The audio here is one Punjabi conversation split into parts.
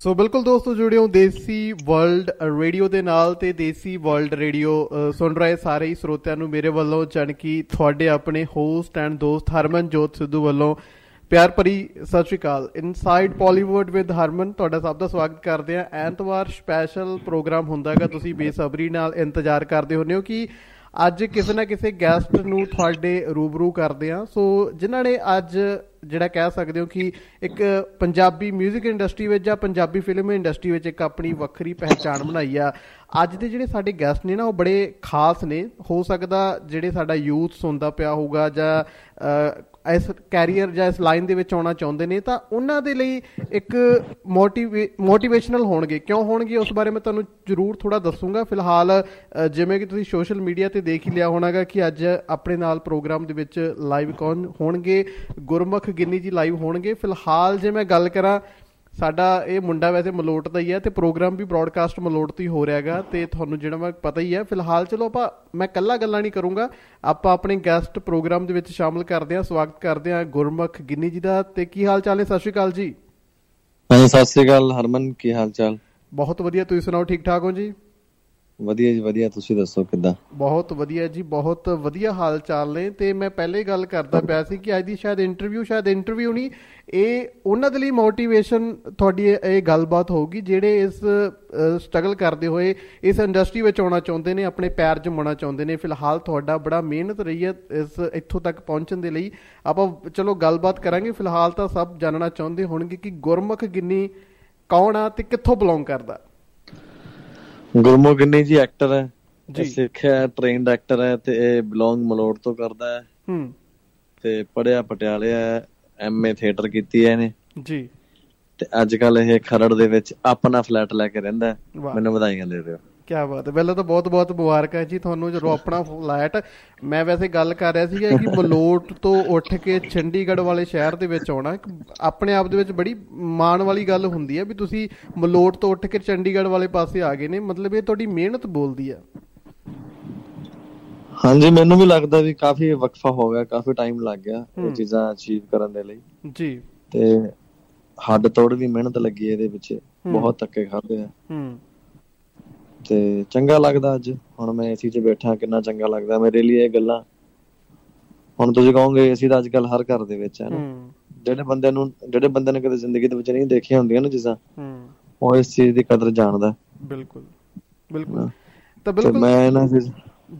ਸੋ ਬਿਲਕੁਲ ਦੋਸਤੋ ਜੁੜਿਓ ਦੇਸੀ ਵਰਲਡ ਰੇਡੀਓ ਦੇ ਨਾਲ ਤੇ ਦੇਸੀ ਵਰਲਡ ਰੇਡੀਓ ਸੁਣ ਰਹੇ ਸਾਰੇ ਹੀ ਸਰੋਤਿਆਂ ਨੂੰ ਮੇਰੇ ਵੱਲੋਂ ਚਣਕੀ ਤੁਹਾਡੇ ਆਪਣੇ ਹੋਸਟ ਐਂਡ ਦੋਸਤ ਹਰਮਨਜੋਤ ਸਿੱਧੂ ਵੱਲੋਂ ਪਿਆਰ ਭਰੀ ਸਤਿ ਸ਼੍ਰੀ ਅਕਾਲ। ਇਨਸਾਈਡ ਪੋਲੀਵੁੱਡ ਵਿਦ ਹਰਮਨ, ਤੁਹਾਡਾ ਸਭ ਦਾ ਸਵਾਗਤ ਕਰਦੇ ਆ ਐਤਵਾਰ ਸਪੈਸ਼ਲ ਪ੍ਰੋਗਰਾਮ ਹੁੰਦਾ ਹੈਗਾ, ਤੁਸੀਂ ਬੇਸਬਰੀ ਨਾਲ ਇੰਤਜ਼ਾਰ ਕਰਦੇ ਹੁੰਦੇ ਹੋ ਕਿ ਅੱਜ ਕਿਸੇ ਨਾ ਕਿਸੇ ਗੈਸਟ ਨੂੰ ਤੁਹਾਡੇ ਰੂਬਰੂ ਕਰਦੇ ਆ ਸੋ ਜਿਨ੍ਹਾਂ ਨੇ ਅੱਜ ਜਿਹੜਾ ਕਹਿ ਸਕਦੇ ਹੋ ਕਿ ਇੱਕ ਪੰਜਾਬੀ 뮤직 ਇੰਡਸਟਰੀ ਵਿੱਚ ਜਾਂ ਪੰਜਾਬੀ ਫਿਲਮ ਇੰਡਸਟਰੀ ਵਿੱਚ ਇੱਕ ਆਪਣੀ ਵੱਖਰੀ ਪਹਿਚਾਣ ਬਣਾਈ ਆ। ਅੱਜ ਦੇ ਜਿਹੜੇ ਸਾਡੇ ਗੈਸਟ ਨੇ ਨਾ, ਉਹ ਬੜੇ ਖਾਸ ਨੇ। ਹੋ ਸਕਦਾ ਜਿਹੜੇ ਸਾਡਾ ਯੂਥ ਸੁਣਦਾ ਪਿਆ ਹੋਊਗਾ ਜਾਂ ਇਸ ਕੈਰੀਅਰ ਜਾਂ ਇਸ ਲਾਈਨ ਦੇ ਵਿੱਚ ਆਉਣਾ ਚਾਹੁੰਦੇ ਨੇ, ਤਾਂ ਉਹਨਾਂ ਦੇ ਲਈ ਇੱਕ ਮੋਟੀਵੇਸ਼ਨਲ ਹੋਣਗੇ। ਕਿਉਂ ਹੋਣਗੇ, ਉਸ ਬਾਰੇ ਮੈਂ ਤੁਹਾਨੂੰ ਜ਼ਰੂਰ ਥੋੜਾ ਦੱਸੂਗਾ। ਫਿਲਹਾਲ ਜਿਵੇਂ ਕਿ ਤੁਸੀਂ ਸੋਸ਼ਲ ਮੀਡੀਆ ਤੇ ਦੇਖ ਹੀ ਲਿਆ ਹੋਣਾਗਾ ਕਿ ਅੱਜ ਆਪਣੇ ਨਾਲ ਪ੍ਰੋਗਰਾਮ ਦੇ ਵਿੱਚ ਲਾਈਵ ਕੌਣ ਹੋਣਗੇ। ਗੁਰਮੁਖ ਗਿੰਨੀ ਜੀ ਲਾਈਵ ਹੋਣਗੇ। ਫਿਲਹਾਲ ਜੇ ਮੈਂ ਗੱਲ ਕਰਾਂ ਸਾਡਾ ਇਹ ਮੁੰਡਾ ਵੈਸੇ ਮਲੋਟ ਦਾ ਹੀ ਹੈ ਤੇ ਪ੍ਰੋਗਰਾਮ ਵੀ ਬ੍ਰਾਡਕਾਸਟ ਮਲੋਟ ਤੋਂ ਹੀ ਹੋ ਰਿਹਾਗਾ ਤੇ ਤੁਹਾਨੂੰ ਜਿਹੜਾ ਮੈਂ ਪਤਾ ਹੀ ਹੈ ਫਿਲਹਾਲ ਚਲੋ ਆਪਾਂ ਮੈਂ ਕੱਲਾ ਗੱਲਾਂ ਨਹੀਂ ਕਰੂੰਗਾ। ਆਪਾਂ ਆਪਣੇ ਗੈਸਟ ਪ੍ਰੋਗਰਾਮ ਦੇ ਵਿੱਚ ਸ਼ਾਮਲ ਕਰਦੇ ਹਾਂ ਸਵਾਗਤ ਕਰਦੇ ਹਾਂ ਗੁਰਮੁਖ ਗਿੰਨੀ ਜੀ ਦਾ। ਤੇ ਕੀ ਹਾਲ ਚਾਲ ਹੈ ਸਤਿ ਸ਼੍ਰੀ ਅਕਾਲ ਜੀ। ਹਾਂਜੀ ਸਤਿ ਸ਼੍ਰੀ ਅਕਾਲ ਹਰਮਨ ਕੀ ਹਾਲ ਚਾਲ? ਬਹੁਤ ਵਧੀਆ ਤੁਸੀਂ ਸੁਣਾਓ ਠੀਕ ਠਾਕ ਹੋ ਜੀ? ਵਧੀਆ ਜੀ, ਵਧੀਆ। ਤੁਸੀਂ ਦੱਸੋ ਕਿੱਦਾਂ? ਬਹੁਤ ਵਧੀਆ ਜੀ, ਬਹੁਤ ਵਧੀਆ ਹਾਲ ਚਾਲ ਨੇ। ਤੇ ਮੈਂ ਪਹਿਲੇ ਗੱਲ ਕਰਦਾ ਪਿਆ ਸੀ ਕਿ ਅੱਜ ਦੀ ਸ਼ਾਇਦ ਇੰਟਰਵਿਊ ਸ਼ਾਇਦ ਇੰਟਰਵਿਊ ਨਹੀਂ, ਇਹ ਉਹਨਾਂ ਦੇ ਲਈ ਮੋਟੀਵੇਸ਼ਨ ਤੁਹਾਡੀ ਇਹ ਗੱਲਬਾਤ ਹੋਊਗੀ, ਜਿਹੜੇ ਇਸ ਸਟਰਗਲ ਕਰਦੇ ਹੋਏ ਇਸ ਇੰਡਸਟਰੀ ਵਿੱਚ ਆਉਣਾ ਚਾਹੁੰਦੇ ਨੇ, ਆਪਣੇ ਪੈਰ ਜਮਾਉਣਾ ਚਾਹੁੰਦੇ ਨੇ। ਫਿਲਹਾਲ ਤੁਹਾਡਾ ਬੜਾ ਮਿਹਨਤ ਰਹੀ ਹੈ ਇਸ, ਇੱਥੋਂ ਤੱਕ ਪਹੁੰਚਣ ਦੇ ਲਈ। ਆਪਾਂ ਚਲੋ ਗੱਲਬਾਤ ਕਰਾਂਗੇ। ਫਿਲਹਾਲ ਤਾਂ ਸਭ ਜਾਣਨਾ ਚਾਹੁੰਦੇ ਹੋਣਗੇ ਕਿ ਗੁਰਮੁਖ ਗਿੰਨੀ ਕੌਣ ਆ ਤੇ ਕਿੱਥੋਂ ਬਿਲੋਂਗ ਕਰਦਾ। ਗੁਰਮੁਖ ਗਿੰਨੀ ਜੀ ਐਕਟਰ ਹੈ। ਜੀ। ਸਿੱਖਿਆ ਟ੍ਰੇਨਡ ਐਕਟਰ ਹੈ ਤੇ ਇਹ ਬਿਲੋਂਗ ਮਲੋੜ ਤੋਂ ਕਰਦਾ ਹੈ। ਹੂੰ। ਤੇ ਪੜਿਆ ਪਟਿਆਲੇ ਹੈ ਐਮਏ ਥੀਏਟਰ ਕੀਤੀ ਹੈ ਇਹਨੇ। ਜੀ। ਤੇ ਅੱਜ ਕੱਲ ਇਹ ਖਰੜ ਦੇ ਵਿੱਚ ਆਪਣਾ ਫਲੈਟ ਲੈ ਕੇ ਰਹਿੰਦਾ ਮੈਨੂੰ ਵਧਾਈਆਂ ਦੇ ਦਿਓ। ਕੀ ਬਾਤ ਹੈ। ਪਹਿਲਾਂ ਤਾਂ ਬਹੁਤ ਬਹੁਤ ਮੁਬਾਰਕਾਂ ਜੀ ਤੁਹਾਨੂੰ ਜਦੋਂ ਆਪਣਾ ਫਲੈਟ ਮੈਂ ਵੈਸੇ ਗੱਲ ਕਰ ਰਿਹਾ ਸੀਗਾ ਕਿ ਮਲੋਟ ਤੋਂ ਉੱਠ ਕੇ ਚੰਡੀਗੜ੍ਹ ਵਾਲੇ ਸ਼ਹਿਰ ਦੇ ਵਿੱਚ ਆਉਣਾ ਆਪਣੇ ਆਪ ਦੇ ਵਿੱਚ ਬੜੀ ਮਾਣ ਵਾਲੀ ਗੱਲ ਹੁੰਦੀ ਹੈ ਵੀ ਤੁਸੀਂ ਮਲੋਟ ਤੋਂ ਉੱਠ ਕੇ ਚੰਡੀਗੜ੍ਹ ਵਾਲੇ ਪਾਸੇ ਆ ਗਏ ਨੇ ਮਤਲਬ ਇਹ ਤੁਹਾਡੀ ਮਿਹਨਤ ਬੋਲਦੀ ਆ ਹਾਂਜੀ ਮੈਨੂੰ ਵੀ ਲੱਗਦਾ ਵੀ ਕਾਫੀ ਵਕਫਾ ਹੋ ਗਿਆ ਕਾਫੀ ਟਾਈਮ ਲੱਗ ਗਿਆ ਇਹ ਚੀਜ਼ਾਂ ਅਚੀਵ ਕਰਨ ਦੇ ਲਈ। ਜੀ। ਤੇ ਹੱਡ ਤੋੜ ਦੀ ਮਿਹਨਤ ਲੱਗੀ ਇਹਦੇ ਵਿੱਚ ਬਹੁਤ ਧੱਕੇ ਖਾਦੇ ਆ। ਹੂੰ। ਤੇ ਚੰਗਾ ਲੱਗਦਾ ਅੱਜ। ਹੁਣ ਮੈਂ ਏਸੀ 'ਚ ਬੈਠਾ ਕਿੰਨਾ ਚੰਗਾ ਲੱਗਦਾ। ਮੇਰੇ ਲਈ ਇਹ ਗੱਲਾਂ। ਹੁਣ ਤੁਸੀਂ ਕਹੋਗੇ ਅਸੀਂ ਤਾਂ ਅੱਜ ਕੱਲ ਹਰ ਘਰ ਦੇ ਵਿੱਚ ਹੈ ਨਾ। ਜਿਹੜੇ ਬੰਦੇ ਨੂੰ ਜਿਹੜੇ ਬੰਦੇ ਨੇ ਕਦੇ ਜ਼ਿੰਦਗੀ ਦੇ ਵਿੱਚ ਨਹੀਂ ਦੇਖੀਆਂ ਹੁੰਦੀਆਂ ਨਾ ਜਿਸਾਂ ਉਹ ਇਸ ਚੀਜ਼ ਦੀ ਕਦਰ ਜਾਣਦਾ। ਬਿਲਕੁਲ। ਬਿਲਕੁਲ। ਤਾਂ ਬਿਲਕੁਲ ਮੈਂ ਨਾ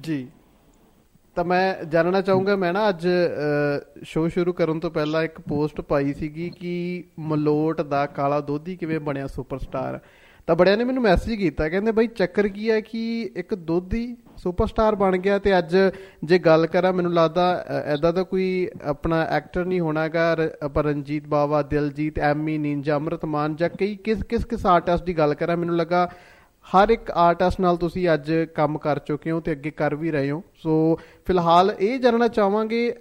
ਜੀ। ਤਾਂ ਮੈਂ ਜਾਣਨਾ ਚਾਹੂੰਗਾ ਮੈਂ ਨਾ ਅੱਜ ਸ਼ੋਅ ਸ਼ੁਰੂ ਕਰਨ ਤੋਂ ਪਹਿਲਾਂ ਇੱਕ ਪੋਸਟ ਪਾਈ ਸੀਗੀ ਕਿ ਮਲੋਟ ਦਾ ਕਾਲਾ ਦੋਧੀ ਕਿਵੇਂ ਬਣਿਆ ਸੁਪਰਸਟਾਰ। ਤਾਂ ਬੜਿਆਂ ਨੇ ਮੈਨੂੰ ਮੈਸੇਜ ਕੀਤਾ, ਕਹਿੰਦੇ ਬਾਈ ਚੱਕਰ ਕੀ ਹੈ ਕਿ ਇੱਕ ਦੋਧੀ ਸੁਪਰਸਟਾਰ ਬਣ ਗਿਆ ਤੇ ਅੱਜ ਜੇ ਗੱਲ ਕਰਾਂ, ਮੈਨੂੰ ਲੱਗਦਾ ਐਦਾ ਦਾ ਕੋਈ ਆਪਣਾ ਐਕਟਰ ਨਹੀਂ ਹੋਣਾਗਾ ਪਰ ਰਣਜੀਤ ਬਾਵਾ, ਦਿਲਜੀਤ, ਐਮੀ, ਨਿੰਜਾ ਅਮਰਤਮਾਨ ਜਾਂ ਕਈ ਕਿਸ ਕਿਸ ਕਿਸ ਆਰਟਿਸਟ ਦੀ ਗੱਲ ਕਰਾਂ, ਮੈਨੂੰ ਲੱਗਾ ਹਰ ਇੱਕ ਆਰਟਿਸਟ ਨਾਲ ਤੁਸੀਂ ਅੱਜ ਕੰਮ ਕਰ ਚੁੱਕੇ ਹੋ ਤੇ ਅੱਗੇ ਕਰ ਵੀ ਰਹੇ ਹੋ। ਸੋ, ਫਿਲਹਾਲ ਇਹ ਜਾਣਨਾ ਚਾਹਾਂਗੇ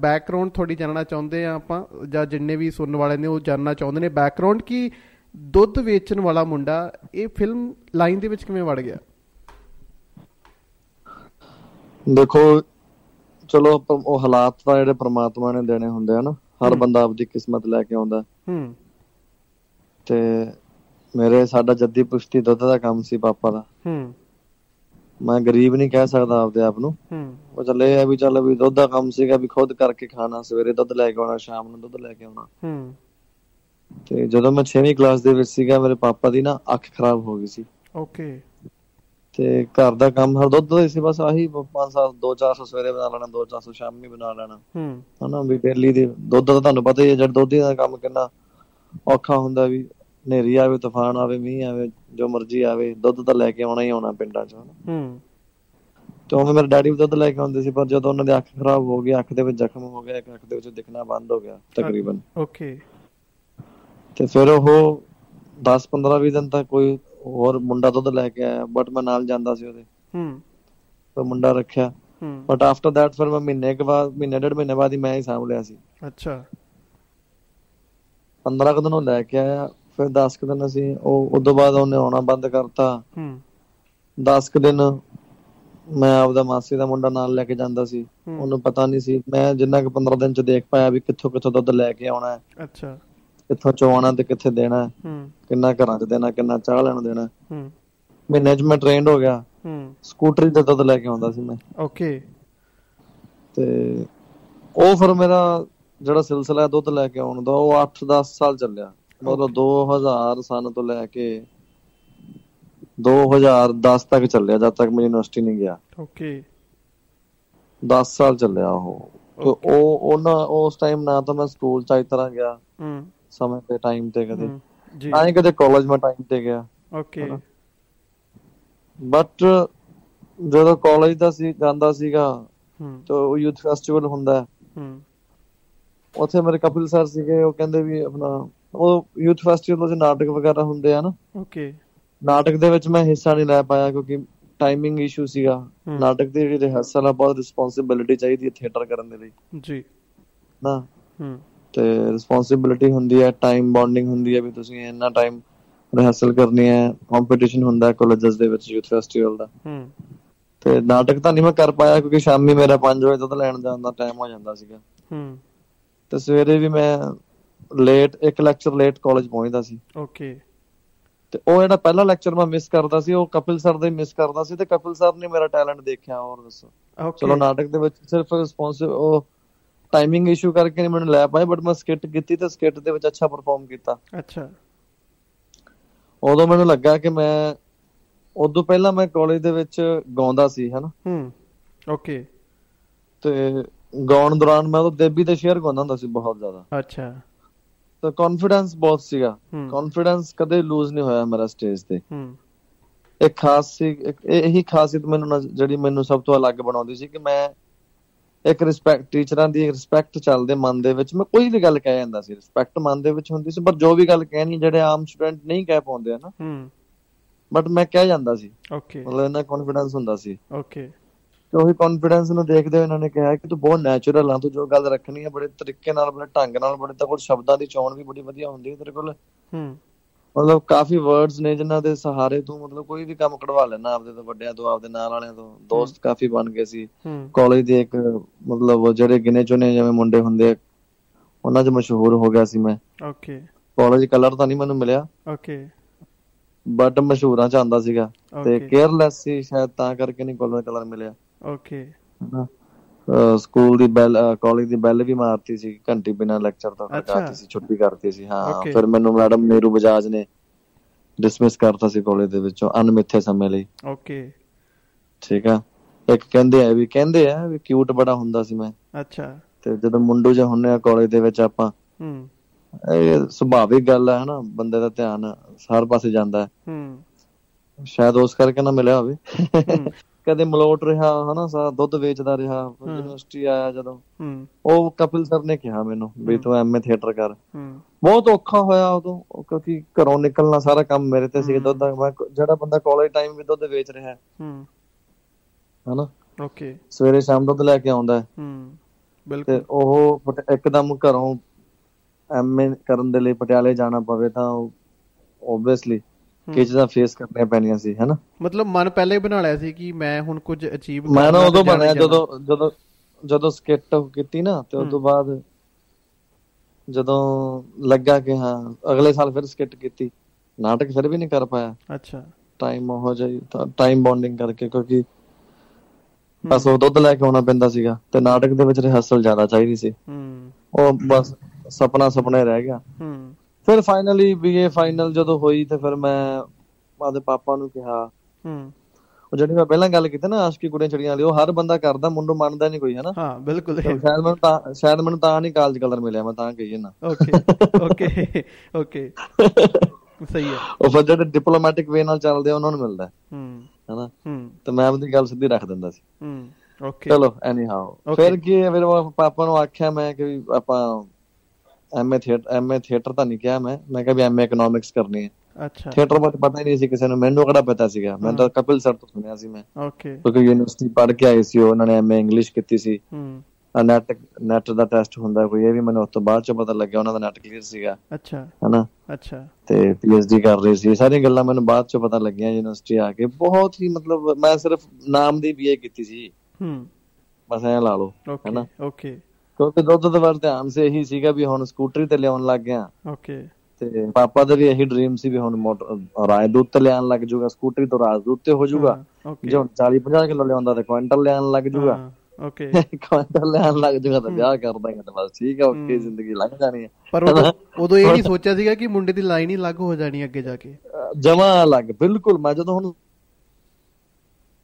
ਬੈਕਗ੍ਰਾਉਂਡ ਤੁਹਾਡੀ ਜਾਣਨਾ ਚਾਹੁੰਦੇ ਆ ਆਪਾਂ, ਜਾਂ ਜਿੰਨੇ ਵੀ ਸੁਣਨ ਵਾਲੇ ਨੇ ਉਹ ਜਾਣਨਾ ਚਾਹੁੰਦੇ ਨੇ। ਬੈਕਗ੍ਰਾਉਂਡ ਕੀ ਦੁੱਧ ਵੇਚਣ ਵਾਲਾ ਮੁੰਡਾ ਇਹ ਫਿਲਮ ਲਾਈਨ ਦੇ ਵਿੱਚ ਕਿਵੇਂ ਵੜ ਗਿਆ? ਦੇਖੋ ਚਲੋ ਉਹ ਹਾਲਾਤ ਤਾਂ ਜਿਹੜੇ ਪ੍ਰਮਾਤਮਾ ਨੇ ਦੇਣੇ ਹੁੰਦੇ ਆ ਨਾ ਹਰ ਬੰਦਾ ਆਪਦੀ ਕਿਸਮਤ ਲੈ ਕੇ ਆਉਂਦਾ। ਹੂੰ। ਤੇ ਮੇਰੇ ਸਾਡਾ ਜੱਦੀ ਪੁਸ਼ਤੀ ਦੁੱਧ ਦਾ ਕੰਮ ਸੀ ਪਾਪਾ ਦਾ। ਹੂੰ। ਮੈਂ ਗਰੀਬ ਨਹੀਂ ਕਹਿ ਸਕਦਾ ਆਪਦੇ ਆਪ ਨੂੰ। ਹੂੰ। ਉਹ ਚੱਲੇ ਆ ਵੀ ਚੱਲ ਵੀ ਦੁੱਧ ਦਾ ਕੰਮ ਸੀਗਾ ਵੀ ਖੁਦ ਕਰਕੇ ਖਾਣਾ ਸਵੇਰੇ ਦੁੱਧ ਲੈ ਕੇ ਆਉਣਾ ਸ਼ਾਮ ਨੂੰ ਦੁੱਧ ਲੈ ਕੇ ਆਉਣਾ। ਹੂੰ। ਤੇ ਜਦੋਂ ਮੈਂ 6ਵੀਂ ਕਲਾਸ ਦੇ ਵਿੱਚ ਸੀਗਾ ਮੇਰੇ ਪਾਪਾ ਦੀ ਨਾ ਅੱਖ ਖਰਾਬ ਹੋ ਗਈ ਸੀ। ਓਕੇ ਤੇ ਘਰ ਦਾ ਕੰਮ ਹਰ ਦੁੱਧ ਦਾ ਸੀ ਬਸ ਆਹੀ 500 2-400 ਸਵੇਰੇ ਬਣਾ ਲੈਣਾ 2-400 ਸ਼ਾਮੀ ਬਣਾ ਲੈਣਾ। ਹੂੰ। ਹਨਾ ਵੀ ਡੇਲੀ ਦੇ ਦੁੱਧ ਦਾ ਤੁਹਾਨੂੰ ਪਤਾ ਹੀ ਹੈ ਜਦ ਦੁੱਧ ਦਾ ਕੰਮ ਕਿੰਨਾ ਔਖਾ ਹੁੰਦਾ ਵੀ ਨੇਰੀ ਆਵੇ ਤੂਫਾਨ ਆਵੇ ਮੀਂਹ ਆਵੇ ਜੋ ਮਰਜ਼ੀ ਆਵੇ ਦੁੱਧ ਤਾਂ ਲੈ ਕੇ ਆਉਣਾ ਹੀ ਆਉਣਾ ਪਿੰਡਾਂ 'ਚ। ਹਨਾ ਹੂੰ। ਤੇ ਮੇਰੇ ਡੈਡੀ ਵੀ ਦੁੱਧ ਲੈ ਕੇ ਆਉਂਦੇ ਸੀ ਪਰ ਜਦੋਂ ਉਹਨਾਂ ਦੀ ਅੱਖ ਖਰਾਬ ਹੋ ਗਈ ਅੱਖ ਦੇ ਵਿੱਚ ਜ਼ਖਮ ਹੋ ਗਿਆ ਇੱਕ ਅੱਖ ਦੇ ਵਿੱਚ ਦਿਖਣਾ ਬੰਦ ਹੋ ਗਿਆ ਤਕਰੀਬਨ। ਓਕੇ ਤੇ ਫਿਰ ਉਹ 10 15 20 ਦਿਨ ਤੱਕ ਕੋਈ ਹੋਰ ਮੁੰਡਾ ਦੁੱਧ ਲੈ ਕੇ ਆਇਆ ਬਟ ਮੈਂ ਨਾਲ ਜਾਂਦਾ ਸੀ ਉਹਦੇ। ਹੂੰ। ਤੇ ਮੁੰਡਾ ਰੱਖਿਆ। ਬਟ ਆਫਟਰ ਦੈਟ ਫਿਰ ਮੈਂ ਮਹੀਨੇ ਕੇ ਬਾਅਦ ਮਹੀਨੇ ਡੇਢ ਮਹੀਨੇ ਬਾਅਦ ਹੀ ਮੈਂ ਹੀ ਸਾਂਭ ਲਿਆ ਸੀ। ਅੱਛਾ। 15 ਕੁ ਦਿਨ ਉਹ ਲੈ ਕੇ ਆਇਆ ਫਿਰ 10 ਕੁ ਦਿਨ ਅਸੀਂ ਉਹ ਉਦੋਂ ਬਾਅਦ ਉਹਨੇ ਆਉਣਾ ਬੰਦ ਕਰਤਾ। ਹੂੰ। 10 ਕੁ ਦਿਨ ਮੈਂ ਆਪਦਾ ਮਾਸੀ ਦਾ ਮੁੰਡਾ ਨਾਲ ਲੈ ਕੇ ਜਾਂਦਾ ਸੀ। ਉਹਨੂੰ ਪਤਾ ਨਹੀਂ ਸੀ ਮੈਂ ਜਿੰਨਾ ਕਿ 15 ਦਿਨ ਚ ਦੇਖ ਪਾਇਆ ਵੀ ਕਿੱਥੋਂ ਕਿੱਥੋਂ ਦੁੱਧ ਲੈ ਕੇ ਆਉਣਾ ਹੈ। ਅੱਛਾ। ਇੱਥੋਂ ਚੋਣਾ ਤੇ ਕਿੱਥੇ ਦੇਣਾ ਹੂੰ ਕਿੰਨਾ ਘਰਾਂ 'ਚ ਦੇਣਾ ਕਿੰਨਾ ਚਾਹ ਲੈਣ ਦੇਣਾ ਹੂੰ। ਮੈਨੇਜਮੈਂਟ ਟ੍ਰੇਨਡ ਹੋ ਗਿਆ। ਹੂੰ। ਸਕੂਟਰੀ ਤੇ ਦੁੱਧ ਲੈ ਕੇ ਆਉਂਦਾ ਸੀ ਮੈਂ। ਓਕੇ। ਤੇ ਉਹ ਫਿਰ ਮੇਰਾ ਜਿਹੜਾ ਸਿਲਸਿਲਾ ਦੁੱਧ ਲੈ ਕੇ ਆਉਣ ਦਾ ਉਹ 8-10 ਸਾਲ ਚੱਲਿਆ। ਮਤਲਬ 2000 ਸਨ ਤੋਂ ਲੈ ਕੇ 2010 ਤੱਕ ਚੱਲਿਆ ਜਦ ਤੱਕ ਮੈਂ ਯੂਨੀਵਰਸਿਟੀ ਨਹੀਂ ਗਿਆ। ਓਕੇ। 10 ਸਾਲ ਚੱਲਿਆ ਉਹ। ਉਹ ਉਹਨਾਂ ਉਸ ਟਾਈਮ ਨਾ ਤਾਂ ਮੈਂ ਸਕੂਲ ਚ ਆਈ ਤਰ੍ਹਾਂ ਗਿਆ। ਹੂੰ। ਸਮੇਂ ਤੇ ਟਾਈਮ ਤੇ ਕਦੇ। ਜੀ। ਆਏ ਕਦੇ ਕਾਲਜ ਮੈਂ ਟਾਈਮ ਤੇ ਗਿਆ। ਓਕੇ ਬਟ ਜਦੋਂ ਕਾਲਜ ਦਾ ਸੀ ਜਾਂਦਾ ਸੀਗਾ ਹੂੰ। ਤੇ ਉਹ ਯੂਥ ਫੈਸਟੀਵਲ ਹੁੰਦਾ ਹੂੰ। ਉੱਥੇ ਮੇਰੇ ਕਪਿਲ ਸਰ ਸੀਗੇ ਉਹ ਕਹਿੰਦੇ ਵੀ ਆਪਣਾ ਉਹ ਯੂਥ ਫੈਸਟੀਵਲ ਦੇ ਨਾਟਕ ਵਗੈਰਾ ਹੁੰਦੇ ਆ ਨਾ। ਓਕੇ ਨਾਟਕ ਦੇ ਵਿੱਚ ਮੈਂ ਹਿੱਸਾ ਨਹੀਂ ਲੈ ਪਾਇਆ ਕਿਉਂਕਿ ਟਾਈਮਿੰਗ ਇਸ਼ੂ ਸੀਗਾ। ਨਾਟਕ ਦੀ ਜਿਹੜੀ ਰਿਹਰਸਲ ਆ ਬਹੁਤ ਰਿਸਪੌਂਸਿਬਿਲਿਟੀ ਚਾਹੀਦੀ ਹੈ ਥੀਏਟਰ ਕਰਨ ਦੇ ਲਈ। ਜੀ। ਨਾ। ਹੂੰ। ਤੇ ਰਿਸਪੌਂਸਿਬਿਲਿਟੀ ਹੁੰਦੀ ਹੈ ਟਾਈਮ ਬੌਂਡਿੰਗ ਹੁੰਦੀ ਹੈ ਵੀ ਤੁਸੀਂ ਇੰਨਾ ਟਾਈਮ ਰਿਹਰਸਲ ਕਰਨੀ ਹੈ ਕੰਪੀਟੀਸ਼ਨ ਹੁੰਦਾ ਹੈ ਕਾਲਜਸ ਦੇ ਵਿੱਚ ਯੂਥ ਫੈਸਟੀਵਲ ਦਾ। ਹੂੰ। ਤੇ ਨਾਟਕ ਤਾਂ ਨਹੀਂ ਮੈਂ ਕਰ ਪਾਇਆ ਕਿਉਂਕਿ ਸ਼ਾਮੀ ਮੇਰਾ 5 ਵਜੇ ਤੱਕ ਲੈਣ ਜਾਣ ਦਾ ਟਾਈਮ ਹੋ ਜਾਂਦਾ ਸੀਗਾ। ਹੂੰ। ਤੇ ਸਵੇਰੇ ਵੀ ਮੈਂ ਲੇਟ ਇੱਕ ਲੈਕਚਰ ਲੇਟ ਕਾਲਜ ਪਹੁੰਚਦਾ ਸੀ। ਓਕੇ ਤੇ ਉਹ ਜਿਹੜਾ ਪਹਿਲਾ ਲੈਕਚਰ ਮੈਂ ਮਿਸ ਕਰਦਾ ਸੀ ਉਹ ਕਪਿਲ ਸਰ ਦਾ ਮਿਸ ਕਰਦਾ ਸੀ ਤੇ ਕਪਿਲ ਸਰ ਨੇ ਮੇਰਾ ਟੈਲੈਂਟ ਦੇਖਿਆ ਹੋਰ ਦੱਸੋ। ਚਲੋ ਨਾਟਕ ਦੇ ਵਿੱਚ ਸਿਰਫ ਰਿਸਪੌਂਸਿਵ ਉਹ ਟਾਈਮਿੰਗ ਇਸ਼ੂ ਕਰਕੇ ਨਹੀਂ ਮੈਨੂੰ ਲੈ ਪਾਏ ਬਟ ਮੈਂ ਸਕਿੱਟ ਕੀਤੀ ਤੇ ਸਕਿੱਟ ਦੇ ਵਿੱਚ ਅੱਛਾ ਪਰਫਾਰਮ ਕੀਤਾ। ਅੱਛਾ। ਉਦੋਂ ਮੈਨੂੰ ਲੱਗਾ ਕਿ ਮੈਂ ਉਦੋਂ ਪਹਿਲਾਂ ਮੈਂ ਕਾਲਜ ਦੇ ਵਿੱਚ ਗਾਉਂਦਾ ਸੀ ਹਨਾ? ਹੂੰ ਓਕੇ ਤੇ ਗਾਉਣ ਦੌਰਾਨ ਮੈਂ ਉਹ ਦੇਬੀ ਤੇ ਸ਼ੇਅਰ ਗਾਉਂਦਾ ਹੁੰਦਾ ਸੀ ਬਹੁਤ ਜ਼ਿਆਦਾ। ਅੱਛਾ। ਤਾਂ ਕੌਨਫੀਡੈਂਸ ਬਹੁਤ ਸੀਗਾ। ਕੌਨਫੀਡੈਂਸ ਕਦੇ ਲੂਜ਼ ਨਹੀਂ ਹੋਇਆ ਮੇਰਾ ਸਟੇਜ ਤੇ। ਹੂੰ। ਇੱਕ ਖਾਸ ਸੀ ਇਹੀ ਖਾਸੀਅਤ ਮੈਨੂੰ ਜਿਹੜੀ ਮੈਨੂੰ ਸਭ ਤੋਂ ਅਲੱਗ ਬਣਾਉਂਦੀ ਸੀ ਕਿ ਮੈਂ ਇੱਕ ਰਿਸਪੈਕਟ ਟੀਚਰਾਂ ਦੀ ਰਿਸਪੈਕਟ ਚੱਲਦੇ ਮਨ ਦੇ ਵਿੱਚ। ਮੈਂ ਕੋਈ ਵੀ ਗੱਲ ਕਹਿ ਜਾਂਦਾ ਸੀ ਰਿਸਪੈਕਟ ਮਨ ਦੇ ਵਿੱਚ ਹੁੰਦੀ ਸੀ ਪਰ ਜੋ ਵੀ ਗੱਲ ਕਹਿਣੀ ਜਿਹੜੇ ਆਮ ਸਟੂਡੈਂਟ ਨਹੀਂ ਕਹਿ ਪਾਉਂਦੇ ਹਨ। ਹੂੰ। ਬਟ ਮੈਂ ਕਹਿ ਜਾਂਦਾ ਸੀ। ਓਕੇ ਮਤਲਬ ਇਹਨਾਂ ਕੌਨਫੀਡੈਂਸ ਹੁੰਦਾ ਸੀ। ਓਕੇ ਤੇ ਉਹੀ ਕੌਨਫੀਡੈਂਸ ਨੂੰ ਦੇਖਦੇ ਹੋਏ ਇਹਨਾਂ ਨੇ ਕਿਹਾ ਕਿ ਤੂੰ ਬਹੁਤ ਨੈਚੁਰਲ ਆ ਤੂੰ ਜੋ ਗੱਲ ਰੱਖਣੀ ਹੈ ਬੜੇ ਤਰੀਕੇ ਨਾਲ ਬੜੇ ਢੰਗ ਨਾਲ ਬੜੇ ਤਾਂ ਕੋਲ ਸ਼ਬਦਾਂ ਦੀ ਚੋਣ ਵੀ ਬੜੀ ਵਧੀਆ ਹੁੰਦੀ ਹੈ ਤੇਰੇ ਕੋਲ। ਹੂੰ। ਮਤਲਬ ਕਾਫੀ ਵਰਡਸ ਨੇ ਜਿਨ੍ਹਾਂ ਦੇ ਸਹਾਰੇ ਤੂੰ ਮਤਲਬ ਕੋਈ ਵੀ ਕੰਮ ਕਢਵਾ ਲੈਣਾ ਆਪਦੇ ਤੋਂ ਵੱਡਿਆਂ ਤੋਂ ਆਪਦੇ ਨਾਲ ਵਾਲਿਆਂ ਤੋਂ। ਦੋਸਤ ਕਾਫੀ ਬਣ ਗਏ ਸੀ। ਕਾਲਜ ਦੇ ਇੱਕ ਮਤਲਬ ਜਿਹੜੇ ਗਿਨੇ ਚੁਨੇ ਜਿਵੇਂ ਮੁੰਡੇ ਹੁੰਦੇ ਉਹਨਾਂ 'ਚ ਮਸ਼ਹੂਰ ਹੋ ਗਿਆ ਸੀ ਮੈਂ। ਓਕੇ। ਕਾਲਜ ਕਲਰ ਤਾਂ ਨਹੀਂ ਮੈਨੂੰ ਮਿਲਿਆ। ਓਕੇ। ਬਟ ਮਸ਼ਹੂਰਾਂ 'ਚ ਆਂਦਾ ਸੀਗਾ। ਤੇ ਕੇਅਰਲੈਸ ਸੀ ਸ਼ਾਇਦ ਤਾਂ ਕਰਕੇ ਨਹੀਂ ਕਾਲਜ ਕਲਰ ਮਿਲਿਆ। ਓਕੇ। ਸਕੂਲ ਦੀ ਬੈਲ ਕਾਲਜ ਦੀ ਬੈਲ ਵੀ ਮਾਰਤੀ ਸੀ ਘੰਟੀ ਬਿਨਾ ਲੈਕਚਰ ਤੋਂ ਕਰਤੀ ਸੀ ਛੁੱਟੀ ਕਰਤੀ ਸੀ ਹਾਂ। ਫਿਰ ਮੈਨੂੰ ਮੈਡਮ ਨੀਰੂ ਬਜਾਜ ਨੇ ਡਿਸਮਿਸ ਕਰਤਾ ਸੀ ਕਾਲਜ ਦੇ ਵਿੱਚੋਂ ਅਨਮਿੱਥੇ ਸਮੇਂ ਲਈ। ਓਕੇ ਠੀਕ ਆ? ਇੱਕ ਕਹਿੰਦੇ ਆ ਵੀ ਕਹਿੰਦੇ ਆ ਵੀ ਕਿਊਟ ਬੜਾ ਹੁੰਦਾ ਸੀ ਮੈਂ। ਅੱਛਾ। ਤੇ ਜਦੋਂ ਮੁੰਡੂ ਜਿਹਾ ਹੁੰਨੇ ਆ ਕਾਲਜ ਦੇ ਵਿੱਚ ਆਪਾਂ ਹੂੰ। ਇਹ ਸੁਭਾਵਿਕ ਗੱਲ ਹੈ ਹਨਾ? ਬੰਦੇ ਦਾ ਧਿਆਨ ਹਰ ਪਾਸੇ ਜਾਂਦਾ। ਹੈ। ਹੂੰ ਸ਼ਾਇਦ ਉਸ ਕਰਕੇ ਨਾ ਮਿਲਿਆ ਹੋਵੇ। ਕਦੇ ਮਲੋਟ ਰਿਹਾ ਹਨਾ ਸਾ ਦੁੱਧ ਵੇਚਦਾ ਰਿਹਾ ਯੂਨੀਵਰਸਿਟੀ ਆਇਆ ਜਦੋਂ। ਉਹ ਕਪਿਲ ਸਰ ਨੇ ਕਿਹਾ ਮੈਨੂੰ ਵੀ ਤੂੰ ਐਮਏ ਥੀਏਟਰ ਕਰ। ਬਹੁਤ ਔਖਾ ਹੋਇਆ ਉਦੋਂ ਕਿਉਂਕਿ ਘਰੋਂ ਨਿਕਲਣਾ ਸਾਰਾ ਕੰਮ ਮੇਰੇ ਤੇ ਸੀ ਦੁੱਧ ਦਾ। ਜਿਹੜਾ ਬੰਦਾ ਕਾਲਜ ਟਾਈਮ ਵੀ ਦੁੱਧ ਵੇਚ ਰਿਹਾ। ਹੂੰ। ਹਨਾ? ਓਕੇ। ਸਵੇਰੇ ਸ਼ਾਮ ਦੁੱਧ ਲੈ ਕੇ ਆਉਂਦਾ। ਹੂੰ। ਬਿਲਕੁਲ। ਤੇ ਉਹ ਇੱਕਦਮ ਘਰੋਂ ਐਮਏ ਕਰਨ ਦੇ ਲਈ ਪਟਿਆਲੇ ਜਾਣਾ ਪਵੇ ਤਾਂ ਓਬਵੀਅਸਲੀ ਕਿ ਚੀਜ਼ਾਂ ਫੇਸ ਕਰਨੀਆਂ ਪੈਣੀਆਂ ਸੀ ਹੈਨਾ? ਮਤਲਬ ਮਨ ਪਹਿਲੇ ਹੀ ਬਣਾ ਲਿਆ ਸੀ ਕਿ ਮੈਂ ਹੁਣ ਕੁਝ ਅਚੀਵ ਮੈਂ ਨਾ ਉਦੋਂ ਬਣਿਆ ਜਦੋਂ ਜਦੋਂ ਜਦੋਂ ਸਕਿੱਟ ਕੀਤੀ ਨਾ ਤੇ ਉਸ ਤੋਂ ਬਾਅਦ ਜਦੋਂ ਲੱਗਾ ਕਿ ਹਾਂ ਅਗਲੇ ਸਾਲ ਫਿਰ ਸਕਿੱਟ ਕੀਤੀ। ਨਾਟਕ ਫਿਰ ਵੀ ਨਹੀਂ ਕਰ ਪਾਇਆ। ਅੱਛਾ। ਟਾਈਮ ਹੋ ਜਾਈ ਤਾਂ ਟਾਈਮ ਬੌਂਡਿੰਗ ਕਰਕੇ ਕਿਉਂਕਿ ਬਸ ਉਹ ਦੁੱਧ ਲੈ ਕੇ ਆਉਣਾ ਪੈਂਦਾ ਸੀਗਾ ਤੇ ਨਾਟਕ ਦੇ ਵਿੱਚ ਰਿਹਰਸਲ ਜ਼ਿਆਦਾ ਚਾਹੀਦੀ ਸੀ। ਹੂੰ। ਉਹ ਬਸ ਸੁਪਨਾ ਸੁਪਨੇ ਰਹਿ ਗਿਆ। ਹੂੰ। ਫਿਰ ਫਾਈਨਲੀ ਬੀਏ ਫਾਈਨਲ ਜਦੋਂ ਹੋਈ ਤੇ ਫਿਰ ਮੈਂ ਆਦੇ ਪਾਪਾ ਨੂੰ ਕਿਹਾ। ਹੂੰ। ਉਹ ਜਿਹੜੀ ਮੈਂ ਪਹਿਲਾਂ ਗੱਲ ਕੀਤੀ ਨਾ ਆਸ਼ਕੀ ਕੁੜੀਆਂ ਛੜੀਆਂ ਵਾਲੀ ਉਹ ਹਰ ਬੰਦਾ ਕਰਦਾ ਮੁੰਡੋ ਮੰਨਦਾ ਨਹੀਂ ਕੋਈ ਹਨਾ? ਹਾਂ ਬਿਲਕੁਲ। ਸ਼ਾਇਦ ਮੈਨੂੰ ਤਾਂ ਸ਼ਾਇਦ ਮੈਨੂੰ ਤਾਂ ਨਹੀਂ ਕਾਲਜ ਕਲਰ ਮਿਲਿਆ ਮੈਂ ਤਾਂ ਕਹੀ ਨਾ ਓਕੇ ਓਕੇ ਓਕੇ ਸਹੀ ਹੈ। ਉਹ ਫਿਰ ਜਿਹੜੇ ਡਿਪਲੋਮੈਟਿਕ ਵੇ ਨਾਲ ਚੱਲਦੇ ਆ ਉਹਨਾਂ ਨੂੰ ਮਿਲਦਾ। ਹੂੰ। ਹਨਾ? ਹੂੰ। ਤੇ ਮੈਂ ਆਪਣੀ ਗੱਲ ਸਿੱਧੀ ਰੱਖ ਦਿੰਦਾ ਸੀ। ਹੂੰ ਓਕੇ ਚਲੋ ਐਨੀ ਹਾਓ ਫਿਰ ਕੀ ਮੇਰੇ ਪਾਪਾ ਨੂੰ ਆਖਿਆ ਮੈਂ ਕਿ ਆਪਾਂ ਐਮਏ ਥੀਏਟਰ ਐਮਏ ਥੀਏਟਰ ਤਾਂ ਨਹੀਂ ਕਿਹਾ ਮੈਂ। ਮੈਂ ਕਿਹਾ ਵੀ ਐਮਏ ਇਕਨੋਮਿਕਸ ਕਰਨੀ ਹੈ। ਅੱਛਾ। ਥੀਏਟਰ ਬਾਰੇ ਪਤਾ ਹੀ ਨਹੀਂ ਸੀ ਕਿਸੇ ਨੂੰ। ਮੈਨੂੰ ਕਿਹੜਾ ਪਤਾ ਸੀਗਾ? ਮੈਂ ਤਾਂ ਕਪਿਲ ਸਰ ਤੋਂ ਸੁਣਿਆ ਸੀ ਮੈਂ। ਓਕੇ ਕਿਉਂਕਿ ਯੂਨੀਵਰਸਿਟੀ ਪੜ੍ਹ ਕੇ ਆਏ ਸੀ ਉਹਨਾਂ ਨੇ ਐਮਏ ਇੰਗਲਿਸ਼ ਕੀਤੀ ਸੀ। ਹੂੰ। ਨੈਟ ਨੈਟ ਦਾ ਟੈਸਟ ਹੁੰਦਾ ਕੋਈ ਇਹ ਵੀ ਮੈਨੂੰ ਉਸ ਤੋਂ ਬਾਅਦ ਚ ਪਤਾ ਲੱਗਿਆ ਉਹਨਾਂ ਦਾ ਨੈਟ ਕਲੀਅਰ ਸੀਗਾ। ਅੱਛਾ। ਹਨਾ? ਅੱਛਾ। ਤੇ ਪੀਐਚਡੀ ਕਰ ਰਹੀ ਸੀ। ਸਾਰੀਆਂ ਗੱਲਾਂ ਮੈਨੂੰ ਬਾਅਦ ਚ ਪਤਾ ਲੱਗੀਆਂ ਯੂਨੀਵਰਸਿਟੀ ਆ ਕੇ। ਬਹੁਤ ਹੀ ਮਤਲਬ ਮੈਂ ਸਿਰਫ ਨਾਮ ਦੀ ਬੀਏ ਕੀਤੀ ਸੀ। ਹੂੰ। ਬਸ ਐ ਲਾ ਲਓ ਹੈਨਾ? ਓਕੇ ਕਿਉਂਕਿ ਦੁੱਧ ਦੇ ਵੱਲ ਧਿਆਨ ਸੀ ਇਹੀ ਸੀਗਾ ਵੀ ਹੁਣ ਸਕੂਟਰੀ ਤੇ ਲਿਆਉਣ ਲੱਗ ਗਿਆ। ਓਕੇ ਤੇ ਪਾਪਾ ਦਾ ਵੀ ਇਹੀ ਡ੍ਰੀਮ ਸੀ ਵੀ ਹੁਣ ਮੋਟਰ ਰਾਜਦੂਤ ਤੇ ਲਿਆਉਣ ਲੱਗ ਜਾਊਗਾ ਸਕੂਟਰੀ ਤੋਂ ਰਾਜਦੂਤ ਤੇ ਹੋ ਜਾਊਗਾ। ਜੇ ਹੁਣ 40 50 ਕਿਲੋ ਲਿਆਉਂਦਾ ਤੇ ਕੁਇੰਟਲ ਲਿਆਉਣ ਲੱਗ ਜਾਊਗਾ। ਓਕੇ ਕੁਇੰਟਲ ਲਿਆਉਣ ਲੱਗ ਜਾਊਗਾ ਤਾਂ ਵਿਆਹ ਕਰ ਦਾਂਗੇ ਤਾਂ ਬਸ ਠੀਕ ਹੈ। ਓਕੇ ਜ਼ਿੰਦਗੀ ਲੰਘ ਜਾਣੀ ਹੈ ਪਰ ਉਦੋਂ ਇਹ ਨਹੀਂ ਸੋਚਿਆ ਸੀਗਾ ਕਿ ਮੁੰਡੇ ਦੀ ਲਾਈਨ ਹੀ ਲੱਗ ਹੋ ਜਾਣੀ ਅੱਗੇ ਜਾ ਕੇ। ਜਮਾ ਲੱਗ ਬਿਲਕੁਲ ਮੈਂ ਜਦੋਂ ਹੁਣ